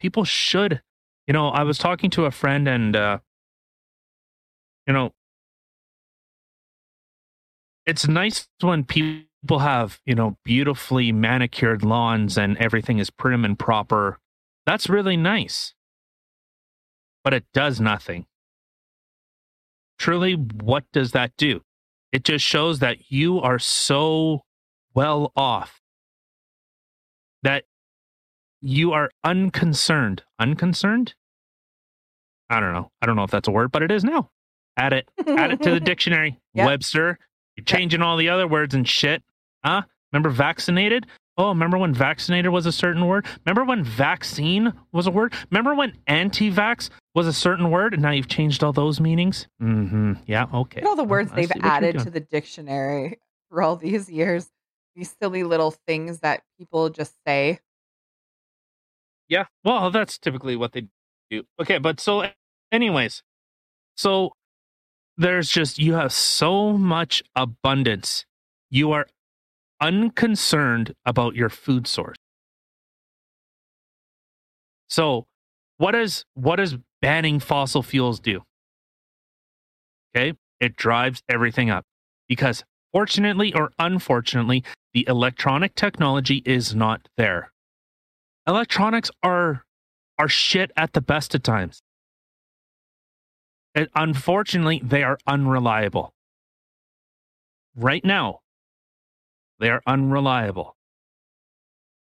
People should, you know, I was talking to a friend and uh you know, it's nice when people have, you know, beautifully manicured lawns and everything is prim and proper. That's really nice. But it does nothing. Truly, what does that do? It just shows that you are so well off that you are unconcerned. Unconcerned? I don't know. I don't know if that's a word, but it is now. Add it. Add it to the dictionary. Yep. Webster. You're changing all the other words and shit. Huh? Remember vaccinated? Oh, remember when vaccinated was a certain word? Remember when vaccine was a word? Remember when anti-vax was a certain word and now you've changed all those meanings? Mm-hmm. Yeah, okay. Look at all the words I they've see what you're added to the dictionary for all these years. These silly little things that people just say. Yeah. Well, that's typically what they do. Okay, but so anyways, so there's just you have so much abundance. You are unconcerned about your food source. So, what does what does banning fossil fuels do? Okay? It drives everything up because fortunately or unfortunately, the electronic technology is not there electronics are are shit at the best of times. And unfortunately, they are unreliable. Right now, they are unreliable.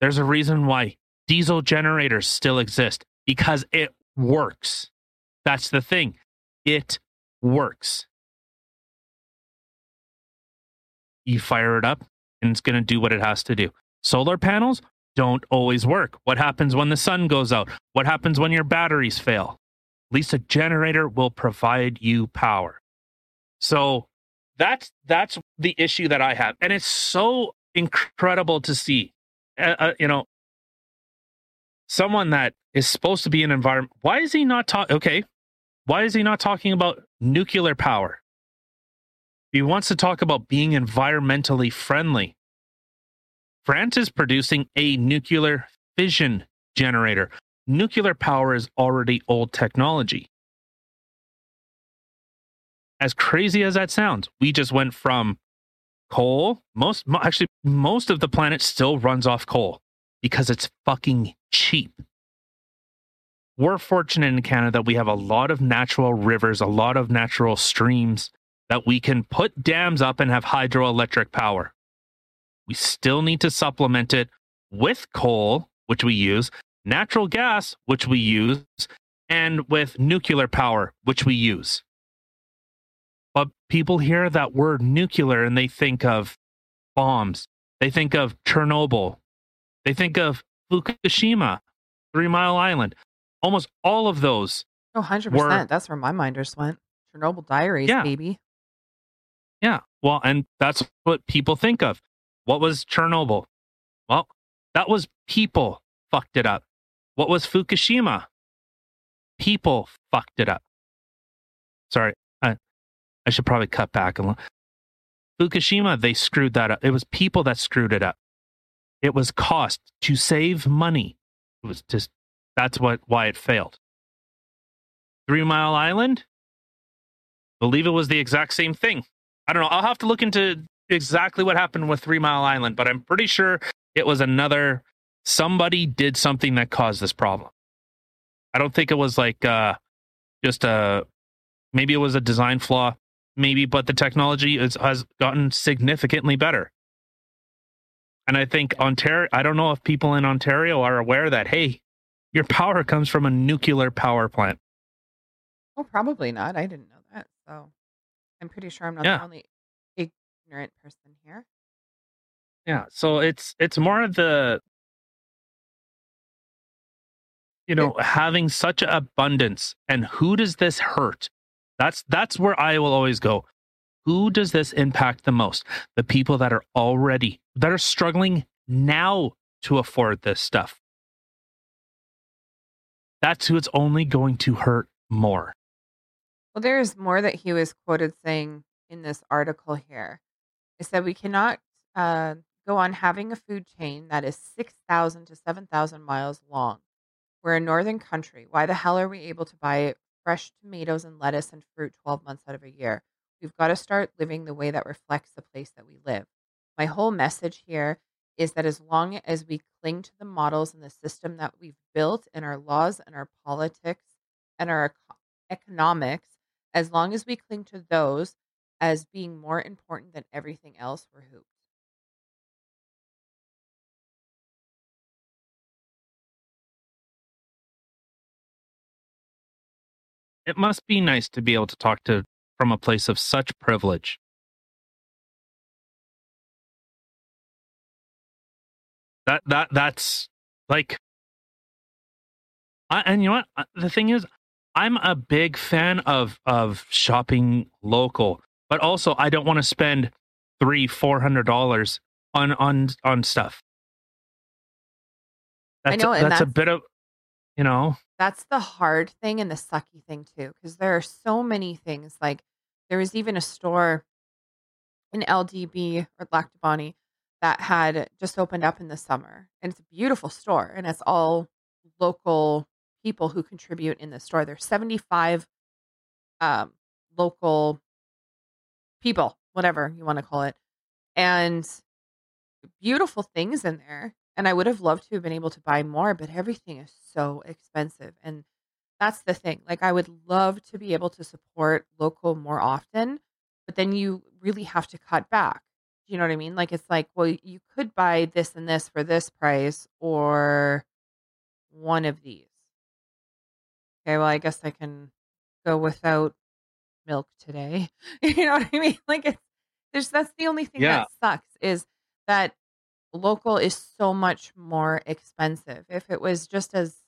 There's a reason why diesel generators still exist because it works. That's the thing. It works. You fire it up and it's going to do what it has to do. Solar panels don't always work. What happens when the sun goes out? What happens when your batteries fail? At least a generator will provide you power. So that's that's the issue that I have, and it's so incredible to see. Uh, uh, you know, someone that is supposed to be an environment. Why is he not talking? Okay, why is he not talking about nuclear power? He wants to talk about being environmentally friendly. France is producing a nuclear fission generator. Nuclear power is already old technology. As crazy as that sounds, we just went from coal. Most, actually, most of the planet still runs off coal because it's fucking cheap. We're fortunate in Canada that we have a lot of natural rivers, a lot of natural streams that we can put dams up and have hydroelectric power. We still need to supplement it with coal, which we use, natural gas, which we use, and with nuclear power, which we use. But people hear that word nuclear and they think of bombs. They think of Chernobyl. They think of Fukushima, Three Mile Island. Almost all of those. Oh, 100%. Were- That's where my mind just went. Chernobyl Diaries, Yeah. baby. Yeah. Well, and that's what people think of. What was Chernobyl? Well, that was people fucked it up. What was Fukushima? People fucked it up. Sorry, I, I should probably cut back a little. Fukushima, they screwed that up. It was people that screwed it up. It was cost to save money. It was just that's what why it failed. Three Mile Island, believe it was the exact same thing. I don't know. I'll have to look into exactly what happened with Three Mile Island, but I'm pretty sure it was another somebody did something that caused this problem. I don't think it was like uh just a maybe it was a design flaw, maybe, but the technology is, has gotten significantly better. And I think Ontario, I don't know if people in Ontario are aware that, hey, your power comes from a nuclear power plant. Oh, probably not. I didn't know that. So I'm pretty sure I'm not Yeah. the only ignorant person here. Yeah. So it's it's more of the you know, having such abundance and who does this hurt? That's that's where I will always go. Who does this impact the most? The people that are already that are struggling now to afford this stuff. That's who it's only going to hurt more. Well, there's more that he was quoted saying in this article here. It said we cannot uh, go on having a food chain that is 6,000 to 7,000 miles long. We're a northern country. Why the hell are we able to buy fresh tomatoes and lettuce and fruit 12 months out of a year? We've got to start living the way that reflects the place that we live. My whole message here is that as long as we cling to the models and the system that we've built and our laws and our politics and our economics, as long as we cling to those as being more important than everything else, we're hooped. It must be nice to be able to talk to from a place of such privilege. That that that's like I, and you know what? The thing is, I'm a big fan of of shopping local, but also I don't want to spend three, four hundred dollars on on on stuff. That's know, a, and that's a bit of you know That's the hard thing and the sucky thing too, because there are so many things. Like there was even a store in LDB or Lac du Bonnet that had just opened up in the summer, and it's a beautiful store, and it's all local people who contribute in the store. There's 75 um, local people, whatever you want to call it, and beautiful things in there. And I would have loved to have been able to buy more, but everything is so expensive. And that's the thing. Like, I would love to be able to support local more often, but then you really have to cut back. You know what I mean? Like, it's like, well, you could buy this and this for this price or one of these. Okay, well, I guess I can go without milk today. you know what I mean? Like, it's there's that's the only thing Yeah. that sucks is that local is so much more expensive. If it was just as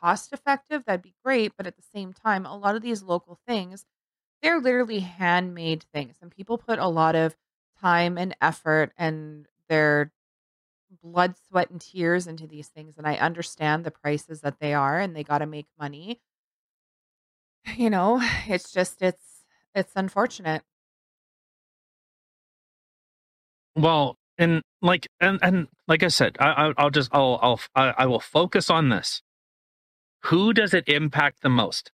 cost effective, that'd be great. But at the same time, a lot of these local things, they're literally handmade things, and people put a lot of time and effort and their blood, sweat, and tears into these things. And I understand the prices that they are, and they got to make money. You know, it's just it's it's unfortunate. Well, and like and and like I said, I, I I'll just I'll I'll I, I will focus on this. Who does it impact the most?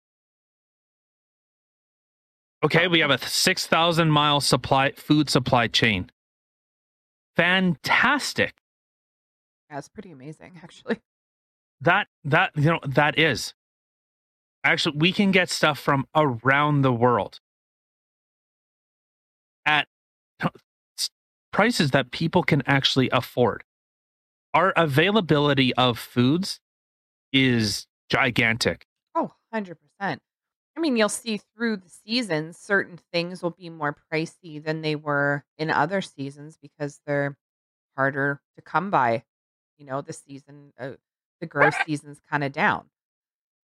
Okay, we have a six thousand mile supply food supply chain. Fantastic. Yeah, it's pretty amazing, actually. That that you know that is. Actually, we can get stuff from around the world at prices that people can actually afford. Our availability of foods is gigantic. Oh, 100%. I mean, you'll see through the seasons, certain things will be more pricey than they were in other seasons because they're harder to come by. You know, the season, uh, the growth season's kind of down.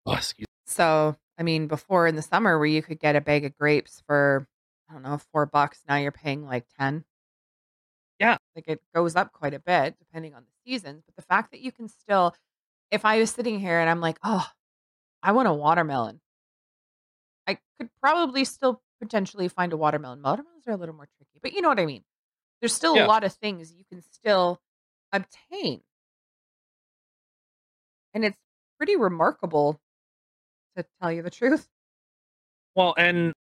Oh, excuse So, I mean, before in the summer where you could get a bag of grapes for, I don't know, four bucks, now you're paying like 10. Yeah. Like it goes up quite a bit depending on the seasons. But the fact that you can still, if I was sitting here and I'm like, oh, I want a watermelon, I could probably still potentially find a watermelon. Watermelons are a little more tricky, but you know what I mean. There's still Yeah. a lot of things you can still obtain. And it's pretty remarkable to tell you the truth. Well, and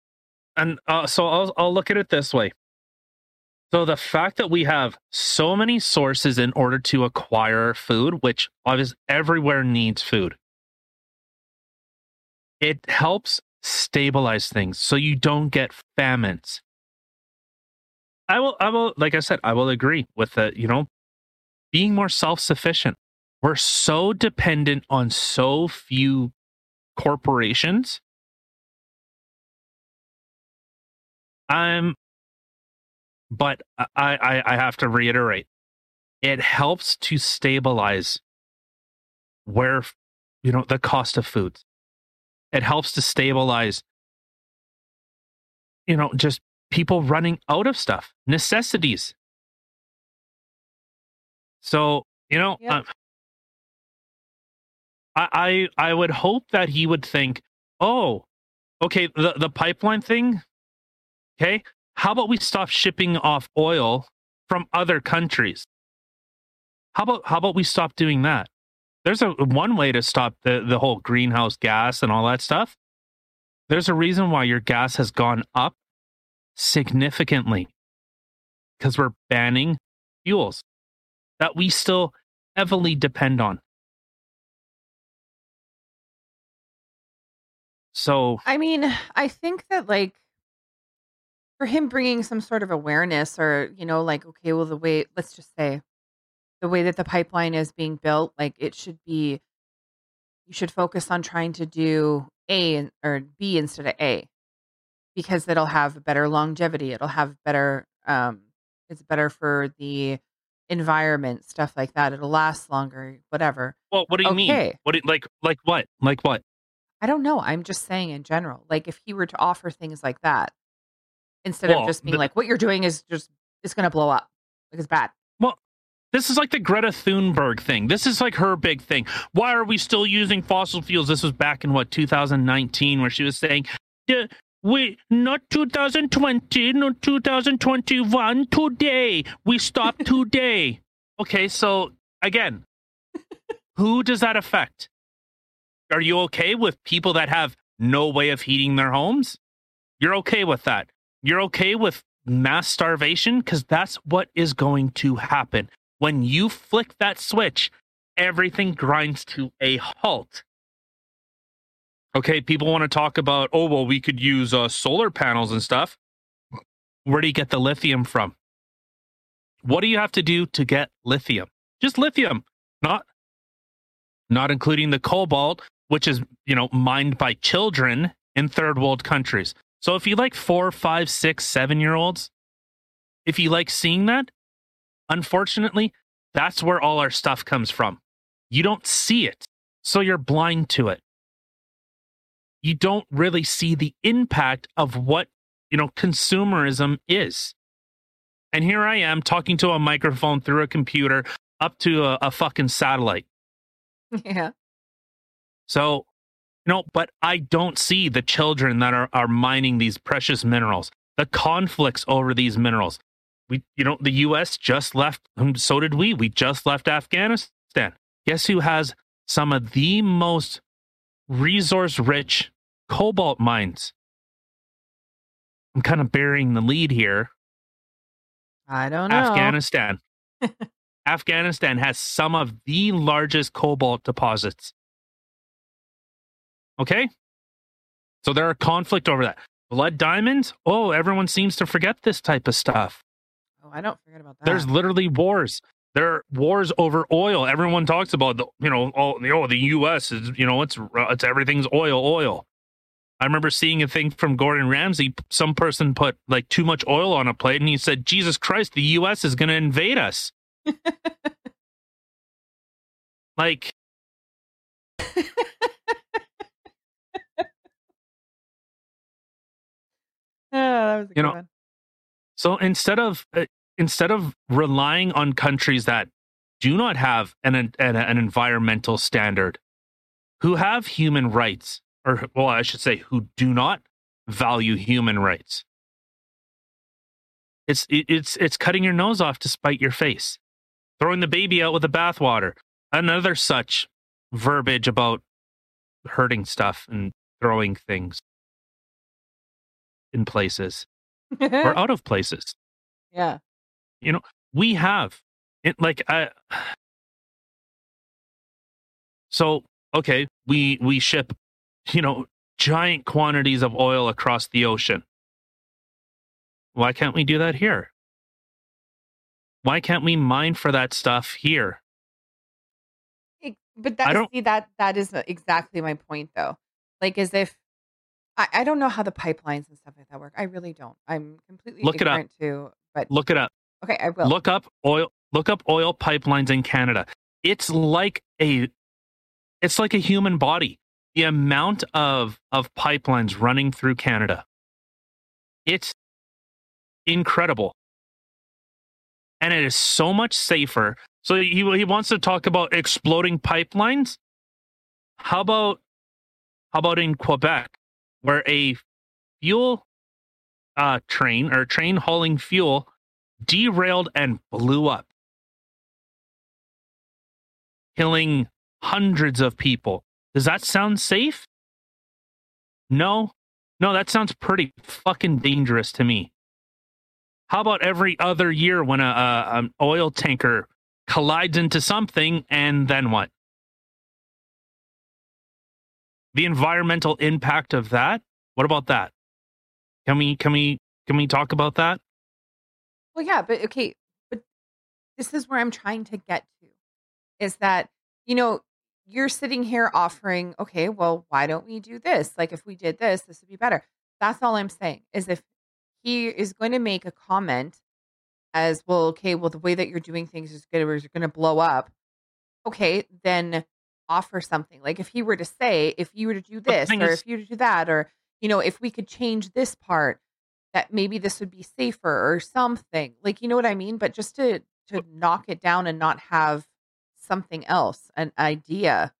and uh, so I'll I'll look at it this way. So the fact that we have so many sources in order to acquire food, which obviously everywhere needs food, it helps stabilize things so you don't get famines. I will I will like I said, I will agree with the, you know, being more self-sufficient. We're so dependent on so few corporations I'm, but I, I, I have to reiterate, it helps to stabilize where, you know the cost of foods. It helps to stabilize you know just people running out of stuff, necessities. So, you know, Yep. uh, I, I I would hope that he would think, oh, okay, the, the pipeline thing, okay, how about we stop shipping off oil from other countries? How about how about we stop doing that? There's a one way to stop the, the whole greenhouse gas and all that stuff. There's a reason why your gas has gone up significantly because we're banning fuels that we still heavily depend on. So, I mean, I think that like for him bringing some sort of awareness or, you know, like, okay, well, the way, let's just say the way that the pipeline is being built, like it should be, you should focus on trying to do A and- or B instead of A because it'll have better longevity. It'll have better, um, it's better for the environment, stuff like that. It'll last longer, whatever. well, what do you mean? What do, like like what? Like what? I don't know. I'm just saying in general. Like if he were to offer things like that, instead Well, of just being the- like, what you're doing is just it's gonna blow up. Like it's bad. This is like the Greta Thunberg thing. This is like her big thing. Why are we still using fossil fuels? This was back in what 2019, where she was saying, "Yeah, "We not 2020, not 2021. Today we stop today." okay, so again, who does that affect? Are you okay with people that have no way of heating their homes? You're okay with that. You're okay with mass starvation because that's what is going to happen when you flick that switch, everything grinds to a halt. Okay, people want to talk about, oh, well, we could use uh, solar panels and stuff. Where do you get the lithium from? What do you have to do to get lithium? Just lithium, not not including the cobalt, which is you know mined by children in third world countries. So if you like four, five, six, seven year olds, if you like seeing that, unfortunately, that's where all our stuff comes from. You don't see it, so you're blind to it. You don't really see the impact of what, you know, consumerism is. And here I am talking to a microphone through a computer up to a, a fucking satellite. yeah. So, you know, but I don't see the children that are, are mining these precious minerals, the conflicts over these minerals. We, you know, the U.S. just left, um, so did we. We just left Afghanistan. Guess who has some of the most resource rich cobalt mines? I'm kind of burying the lead here. I don't know. Afghanistan. Afghanistan has some of the largest cobalt deposits. Okay? So there are conflict over that. Blood diamonds? Oh, everyone seems to forget this type of stuff. I don't forget about that. There's literally wars. There are wars over oil. Everyone talks about the, you know, oh, the, oh, the U.S. is, you know, it's it's everything's oil, oil. I remember seeing a thing from Gordon Ramsay. Some person put like too much oil on a plate, and he said, "Jesus Christ, the U.S. is going to invade us." like, Oh, that was a You good know, one. So instead of uh, instead of relying on countries that do not have an, an an environmental standard, who have human rights, or well, I should say, who do not value human rights, it's it's it's cutting your nose off to spite your face, throwing the baby out with the bathwater. Another such verbiage about hurting stuff and throwing things in places or out of places. yeah. We have it like I so okay we we ship you know giant quantities of oil across the ocean why can't we do that here why can't we mine for that stuff here It- But I don't- see that that is exactly my point though. Like as if I, I don't know how the pipelines and stuff like that work. I really don't. I'm completely Look it up. ignorant to but look it up okay, I will. look up oil look up oil pipelines in canada it's like a it's like a human body. The amount of of pipelines running through Canada, it's incredible, and it is so much safer. So he he wants to talk about exploding pipelines. How about how about in Quebec, where a fuel uh, train or train hauling fuel derailed and blew up, killing hundreds of people. Does that sound safe? No. No, that sounds pretty fucking dangerous to me. How about every other year when a, a an oil tanker collides into something and then what? The environmental impact of that? What about that? Can we can we can we talk about that? Well, yeah, but okay, but this is where I'm trying to get to is that, you know, you're sitting here offering, okay, well, why don't we do this? Like, if we did this, this would be better. That's all I'm saying is if he is going to make a comment as, well, okay, well, the way that you're doing things is going to, going to blow up. Okay, then offer something. Like, if he were to say, if you were to do this, or is- if you were to do that, or, you know, if we could change this part, that maybe this would be safer or something. Like, you know what I mean? But just to to knock it down and not have something else, an idea.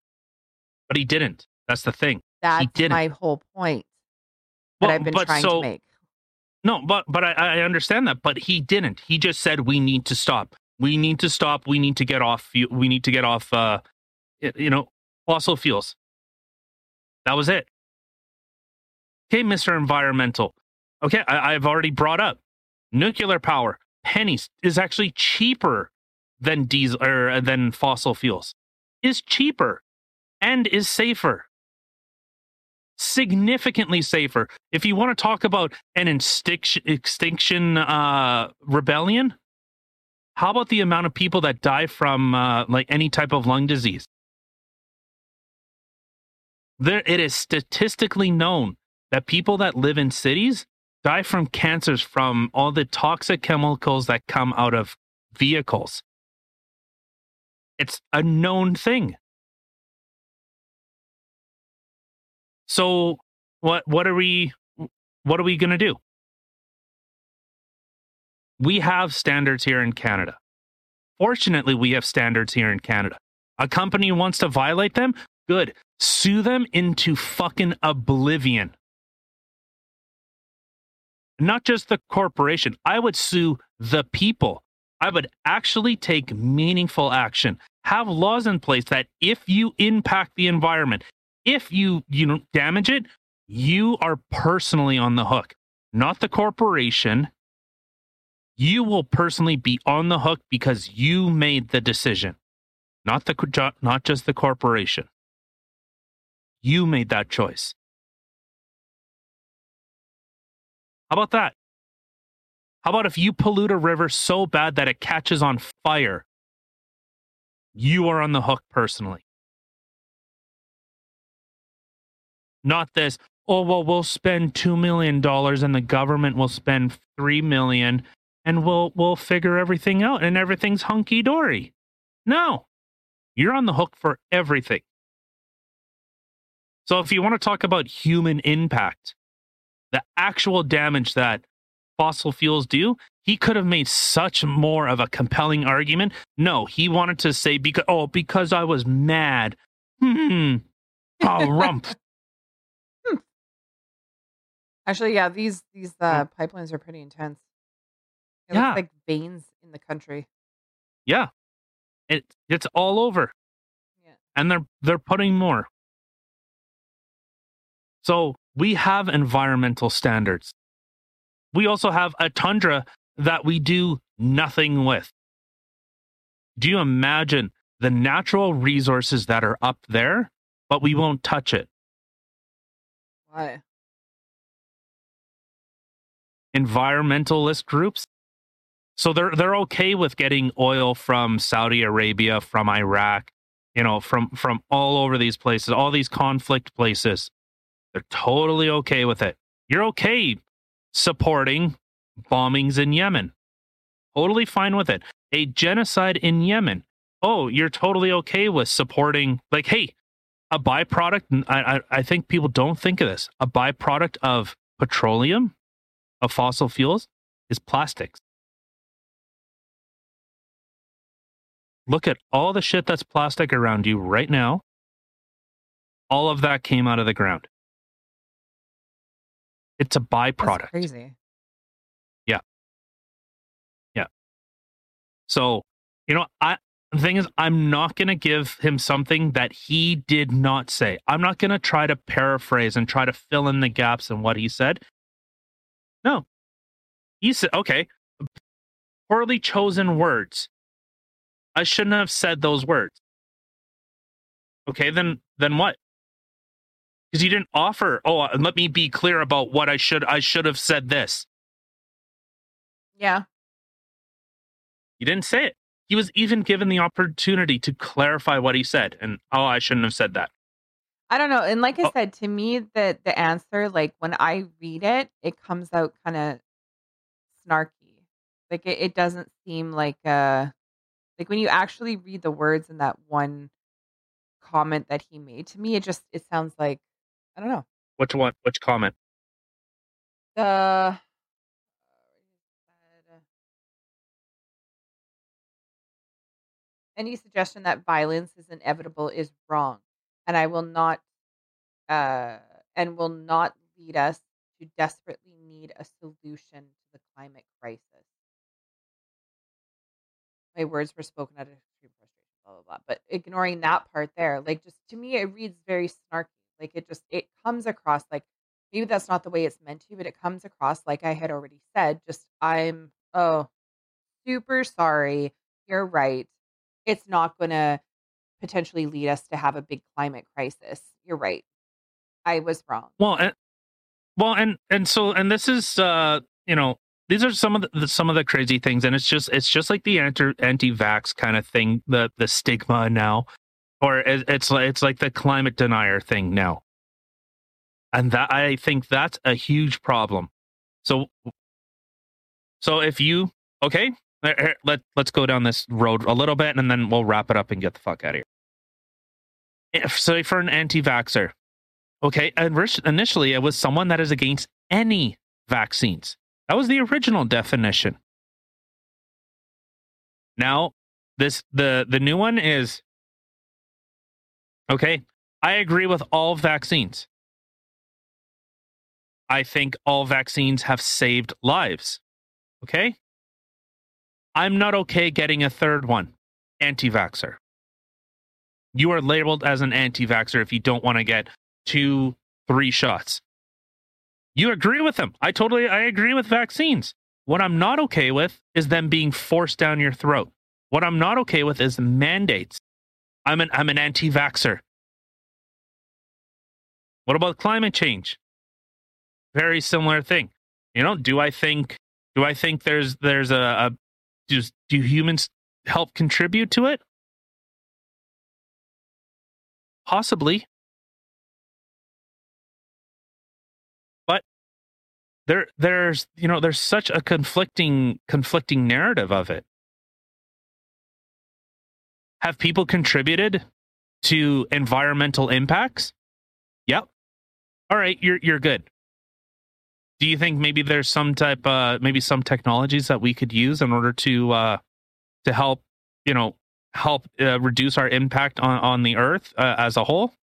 But he didn't. That's the thing. That's didn't. my whole point that Well, I've been trying so- to make. No, but but I, I understand that. But he didn't. He just said we need to stop. We need to stop. We need to get off. We need to get off. Uh, you know, fossil fuels. That was it. Okay, Mister Environmental. Okay, I, I've already brought up nuclear power. Pennies is actually cheaper than diesel or than fossil fuels. Is cheaper and is safer significantly safer. If you want to talk about an extinction, extinction uh, rebellion, how about the amount of people that die from uh, like any type of lung disease? There, it is statistically known that people that live in cities die from cancers from all the toxic chemicals that come out of vehicles. It's a known thing. So what what are we what are we going to do? We have standards here in Canada. Fortunately, we have standards here in Canada. A company wants to violate them, good. Sue them into fucking oblivion. Not just the corporation. I would sue the people. I would actually take meaningful action. Have laws in place that if you impact the environment, if you you know damage it, you are personally on the hook, not the corporation. You will personally be on the hook because you made the decision, not the not just the corporation. You made that choice. How about that? How about if you pollute a river so bad that it catches on fire? You are on the hook personally. not this oh well we'll spend 2 million dollars and the government will spend 3 million and we'll we'll figure everything out and everything's hunky dory no you're on the hook for everything so if you want to talk about human impact the actual damage that fossil fuels do he could have made such more of a compelling argument no he wanted to say because oh because i was mad hmm oh rump Actually, yeah, these these uh, pipelines are pretty intense. It Yeah. looks like veins in the country. Yeah. It it's all over. Yeah. And they're they're putting more. So we have environmental standards. We also have a tundra that we do nothing with. Do you imagine the natural resources that are up there, but we won't touch it? Why? environmentalist groups. So they're they're okay with getting oil from Saudi Arabia, from Iraq, you know, from from all over these places, all these conflict places. They're totally okay with it. You're okay supporting bombings in Yemen. Totally fine with it. A genocide in Yemen. Oh, you're totally okay with supporting like hey, a byproduct. I, I I think people don't think of this. A byproduct of petroleum, of fossil fuels, is plastics. Look at all the shit that's plastic around you right now. All of that came out of the ground. It's a That's byproduct. crazy. Yeah. Yeah. So, you know, I the thing is, I'm not going to give him something that he did not say. I'm not going to try to paraphrase and try to fill in the gaps in what he said. No. He said, okay, poorly chosen words. I shouldn't have said those words. Okay, then then what? Because you didn't offer. Oh, uh, let me be clear about what I should. I should have said this. Yeah. You didn't say it. He was even given the opportunity to clarify what he said. And oh, I shouldn't have said that. I don't know. And like I Oh. said, to me, the the answer, like when I read it, it comes out kind of snarky. Like it, it doesn't seem like uh like when you actually read the words in that one comment that he made to me, it just it sounds like I don't know. Which one? Which comment? The any suggestion that violence is inevitable is wrong, and I will not, uh, and will not lead us to desperately need a solution to the climate crisis. My words were spoken out of extreme frustration, blah blah blah. But ignoring that part there, like just to me, it reads very snarky. Like it just it comes across like maybe that's not the way it's meant to, but it comes across like I had already said. Just I'm oh super sorry. You're right. It's not going to potentially lead us to have a big climate crisis. You're right. I was wrong. Well, and well, and and so and this is uh, you know, these are some of the, some of the crazy things, and it's just it's just like the anti anti vax kind of thing, the the stigma now, or it's like it's like the climate denier thing now, and that I think that's a huge problem. So, so if you okay, let let let's go down this road a little bit, and then we'll wrap it up and get the fuck out of here. If so, for an anti vaxer, Okay, initially it was someone that is against any vaccines. That was the original definition. Now, this the the new one is okay. I agree with all vaccines. I think all vaccines have saved lives. Okay? I'm not okay getting a third one. Anti-vaxxer. You are labeled as an anti-vaxxer if you don't want to get two, three shots. You agree with them. I totally I agree with vaccines. What I'm not okay with is them being forced down your throat. What I'm not okay with is mandates. I'm an I'm an anti-vaxer. What about climate change? Very similar thing. You know, do I think do I think there's there's a, a do, do humans help contribute to it? Possibly. But there there's you know there's such a conflicting conflicting narrative of it have people contributed to environmental impacts yep all right you're you're good do you think maybe there's some type uh maybe some technologies that we could use in order to uh to help you know help uh, reduce our impact on on the earth uh, as a whole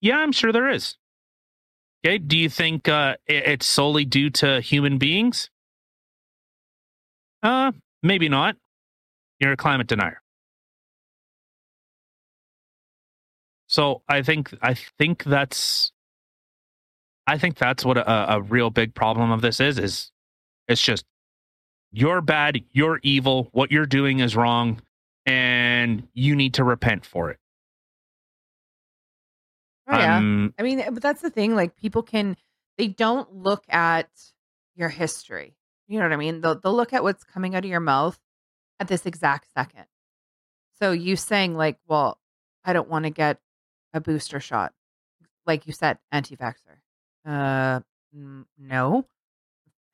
yeah i'm sure there is Okay. Do you think uh, it- it's solely due to human beings? Uh, maybe not. You're a climate denier. So I think I think that's I think that's what a, a real big problem of this is. Is it's just you're bad, you're evil, what you're doing is wrong, and you need to repent for it. Oh, yeah. Um, I mean, but that's the thing. Like people can, they don't look at your history. You know what I mean? They'll they'll look at what's coming out of your mouth at this exact second. So you saying like, well, I don't want to get a booster shot, like you said, anti-vaxxer. Uh, n- no,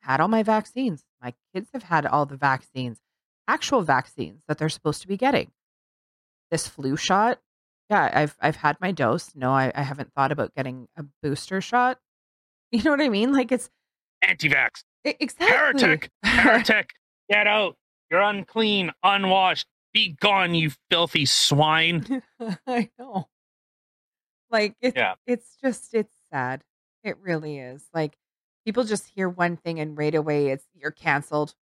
had all my vaccines. My kids have had all the vaccines, actual vaccines that they're supposed to be getting. This flu shot, yeah, I've I've had my dose. No, I, I haven't thought about getting a booster shot. You know what I mean? Like it's Anti-vax, exactly heretic, heretic, get out. You're unclean, unwashed. Be gone, you filthy swine. I know. Like it's Yeah. it's just it's sad. It really is. Like people just hear one thing and right away it's you're canceled.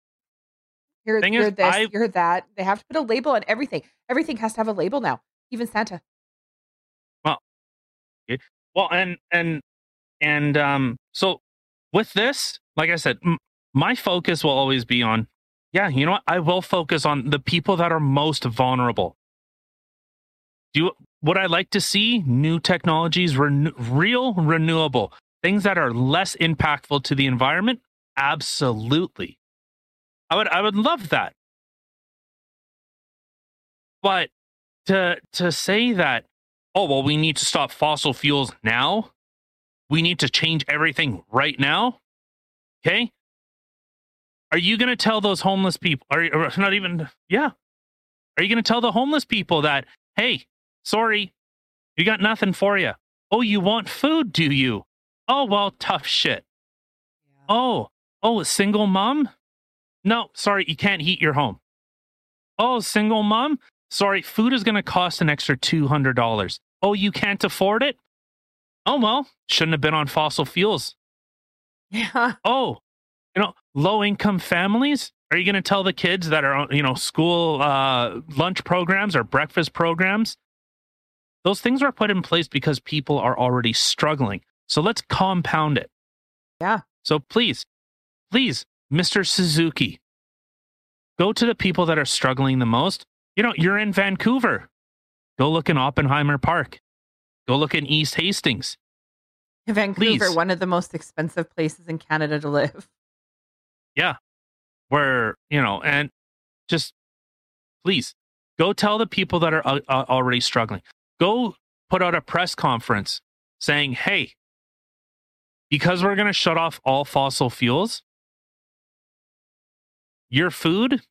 You're, Thing you're is, this, I- you're that. They have to put a label on everything. Everything has to have a label now. Even Santa. Well, well and and and um, so with this, like I said, m- my focus will always be on. Yeah, you know what? I will focus on the people that are most vulnerable. Do you, would I like to see new technologies, real renewable things that are less impactful to the environment? Absolutely. I would I would love that. But to to say that oh well we need to stop fossil fuels now we need to change everything right now okay are you going to tell those homeless people are not even yeah are you going to tell the homeless people that hey sorry you got nothing for you oh you want food do you? Oh well tough shit. Oh oh a single mom? No sorry you can't heat your home. Oh single mom? Sorry food is going to cost an extra $200 oh you can't afford it? Oh well shouldn't have been on fossil fuels. Yeah. oh you know low income families? Are you going to tell the kids that are on you know school uh, lunch programs or breakfast programs those things are put in place because people are already struggling so let's compound it Yeah. so please please mr suzuki go to the people that are struggling the most you know you're in vancouver go look in oppenheimer park go look in east hastings Vancouver, Please. one of the most expensive places in Canada to live. Yeah. Where you know and just please go tell the people that are uh, uh, already struggling go put out a press conference saying hey because we're going to shut off all fossil fuels your food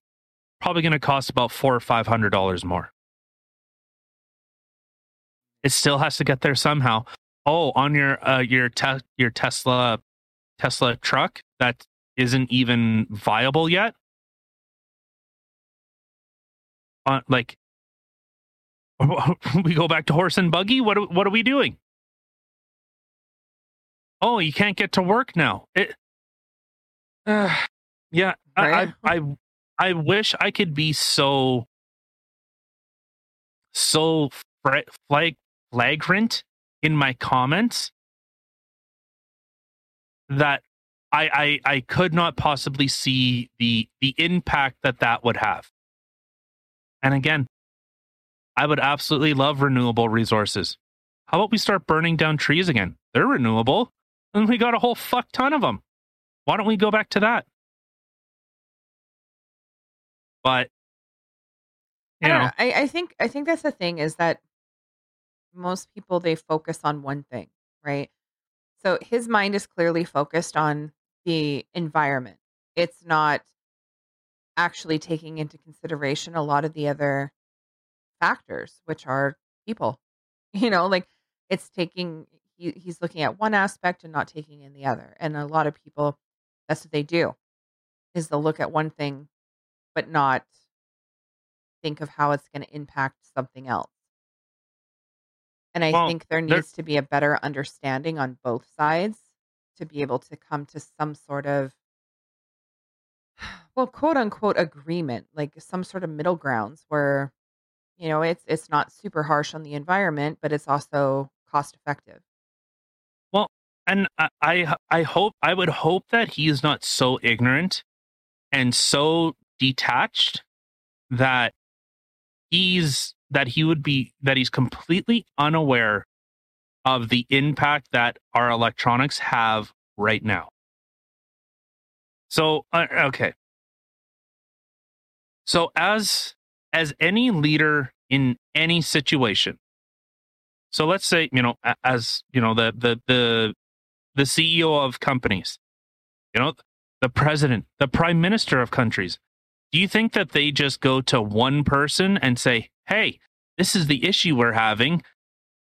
probably going to cost about four or five hundred dollars more it still has to get there somehow oh on your uh, your te- your tesla tesla truck that isn't even viable yet. Uh, like, we go back to horse and buggy. What are- what are we doing? Oh, you can't get to work now. It, uh, yeah, I, Right. I I I wish I could be so so flag flagrant in my comments that I, I I could not possibly see the the impact that that would have. And again, I would absolutely love renewable resources. How about we start burning down trees again? They're renewable, and we got a whole fuck ton of them. Why don't we go back to that? But I you don't know, know. I, I think I think that's the thing is that most people they focus on one thing, right? So his mind is clearly focused on the environment. It's not actually taking into consideration a lot of the other factors, which are people. You know, like it's taking he, he's looking at one aspect and not taking in the other. And a lot of people that's what they do is they'll look at one thing but not think of how it's going to impact something else. And I Well, think there there- needs to be a better understanding on both sides to be able to come to some sort of well, quote unquote agreement, like some sort of middle grounds where you know, it's it's not super harsh on the environment, but it's also cost effective. Well and I, I hope I would hope that he is not so ignorant and so detached that he's that he would be that he's completely unaware of the impact that our electronics have right now. So uh, okay. So as as any leader in any situation. So let's say, you know, as, you know, the the the the CEO of companies, you know, the president, the prime minister of countries. Do you think that they just go to one person and say, "Hey, this is the issue we're having.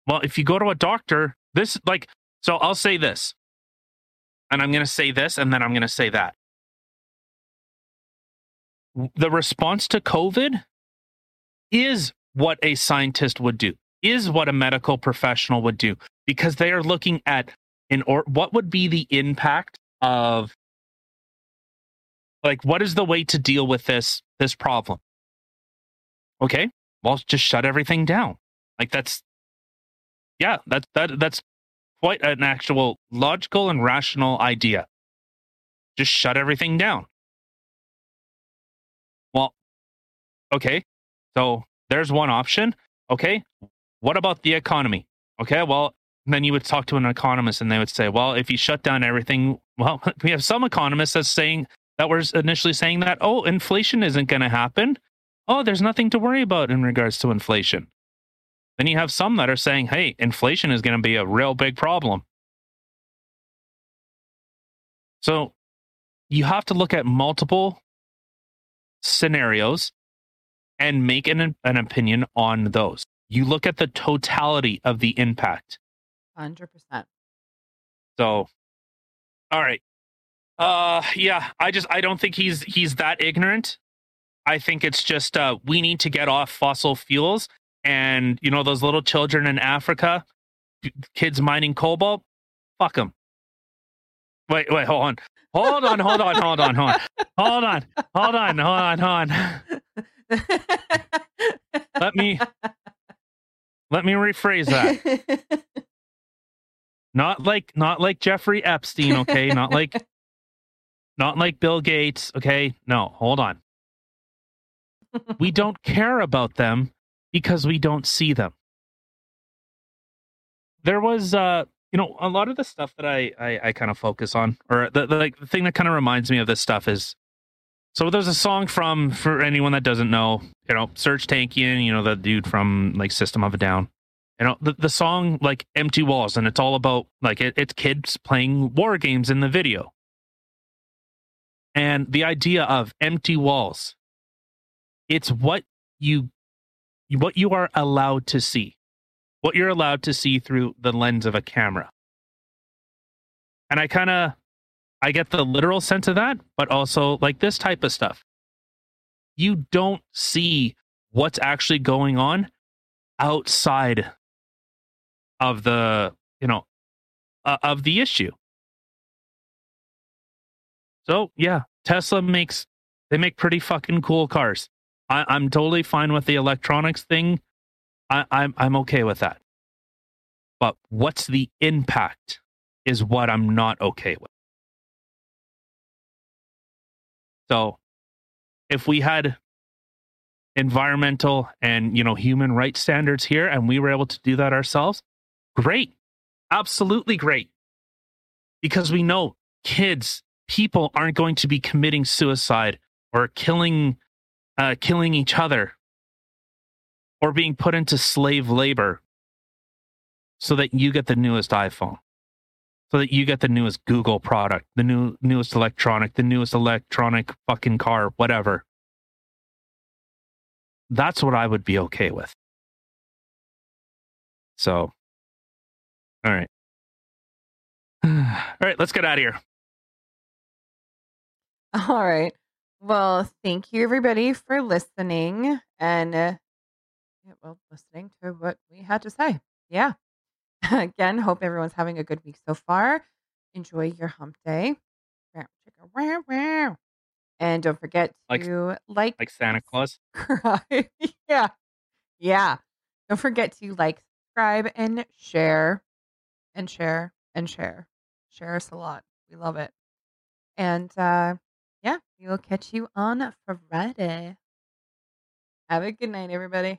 Well, if you go to a doctor, this like so I'll say this. And I'm going to say this and then I'm going to say that. The response to COVID is what a scientist would do, is what a medical professional would do, because they are looking at in or what would be the impact of like what is the way to deal with this this problem? Okay well just shut everything down. Like that's yeah that that that's quite an actual logical and rational idea. Just shut everything down. Well okay so there's one option okay what about the economy okay well then you would talk to an economist and they would say well if you shut down everything well we have some economists that's saying that were initially saying that, oh, inflation isn't going to happen. Oh, there's nothing to worry about in regards to inflation. Then you have some that are saying, hey, inflation is going to be a real big problem. So you have to look at multiple scenarios and make an, an opinion on those. You look at the totality of the impact. 100%. So, all right. Uh yeah, I just I don't think he's he's that ignorant. I think it's just uh we need to get off fossil fuels and you know those little children in Africa, kids mining cobalt, fuck them. Wait, wait, hold on. Hold on, hold on, hold on, hold on. Hold on. Hold on, hold on, hold on. Let me let me rephrase that. Not like not like Jeffrey Epstein, okay? Not like not like Bill Gates. Okay. No, hold on. we don't care about them because we don't see them. There was, uh, you know, a lot of the stuff that I I, I kind of focus on, or the, the like the thing that kind of reminds me of this stuff is, so there's a song from for anyone that doesn't know, you know, Serj Tankian, you know, the dude from like System of a Down, you know, the the song like Empty Walls, and it's all about like it, it's kids playing war games in the video, and the idea of empty walls it's what you what you are allowed to see. What you're allowed to see through the lens of a camera. And i kind of i get the literal sense of that but also like this type of stuff you don't see what's actually going on outside of the you know uh, of the issue so yeah, Tesla makes they make pretty fucking cool cars. I, I'm totally fine with the electronics thing. I, I'm I'm okay with that. But what's the impact is what I'm not okay with. So if we had environmental and you know human rights standards here and we were able to do that ourselves, great. Absolutely great. Because we know kids people aren't going to be committing suicide or killing uh, killing each other or being put into slave labor so that you get the newest iPhone, so that you get the newest Google product, the new newest electronic, the newest electronic fucking car, whatever. That's what I would be okay with. So, all right. All right, let's get out of here. All right. Well, thank you everybody for listening and uh, well, listening to what we had to say. Yeah. Again, hope everyone's having a good week so far. Enjoy your hump day. And don't forget Like- to like, Like Santa Claus. subscribe. yeah. Yeah. Don't forget to like, subscribe, and share, and share, and share. Share us a lot. We love it. And uh, yeah, we will catch you on Friday. Have a good night, everybody.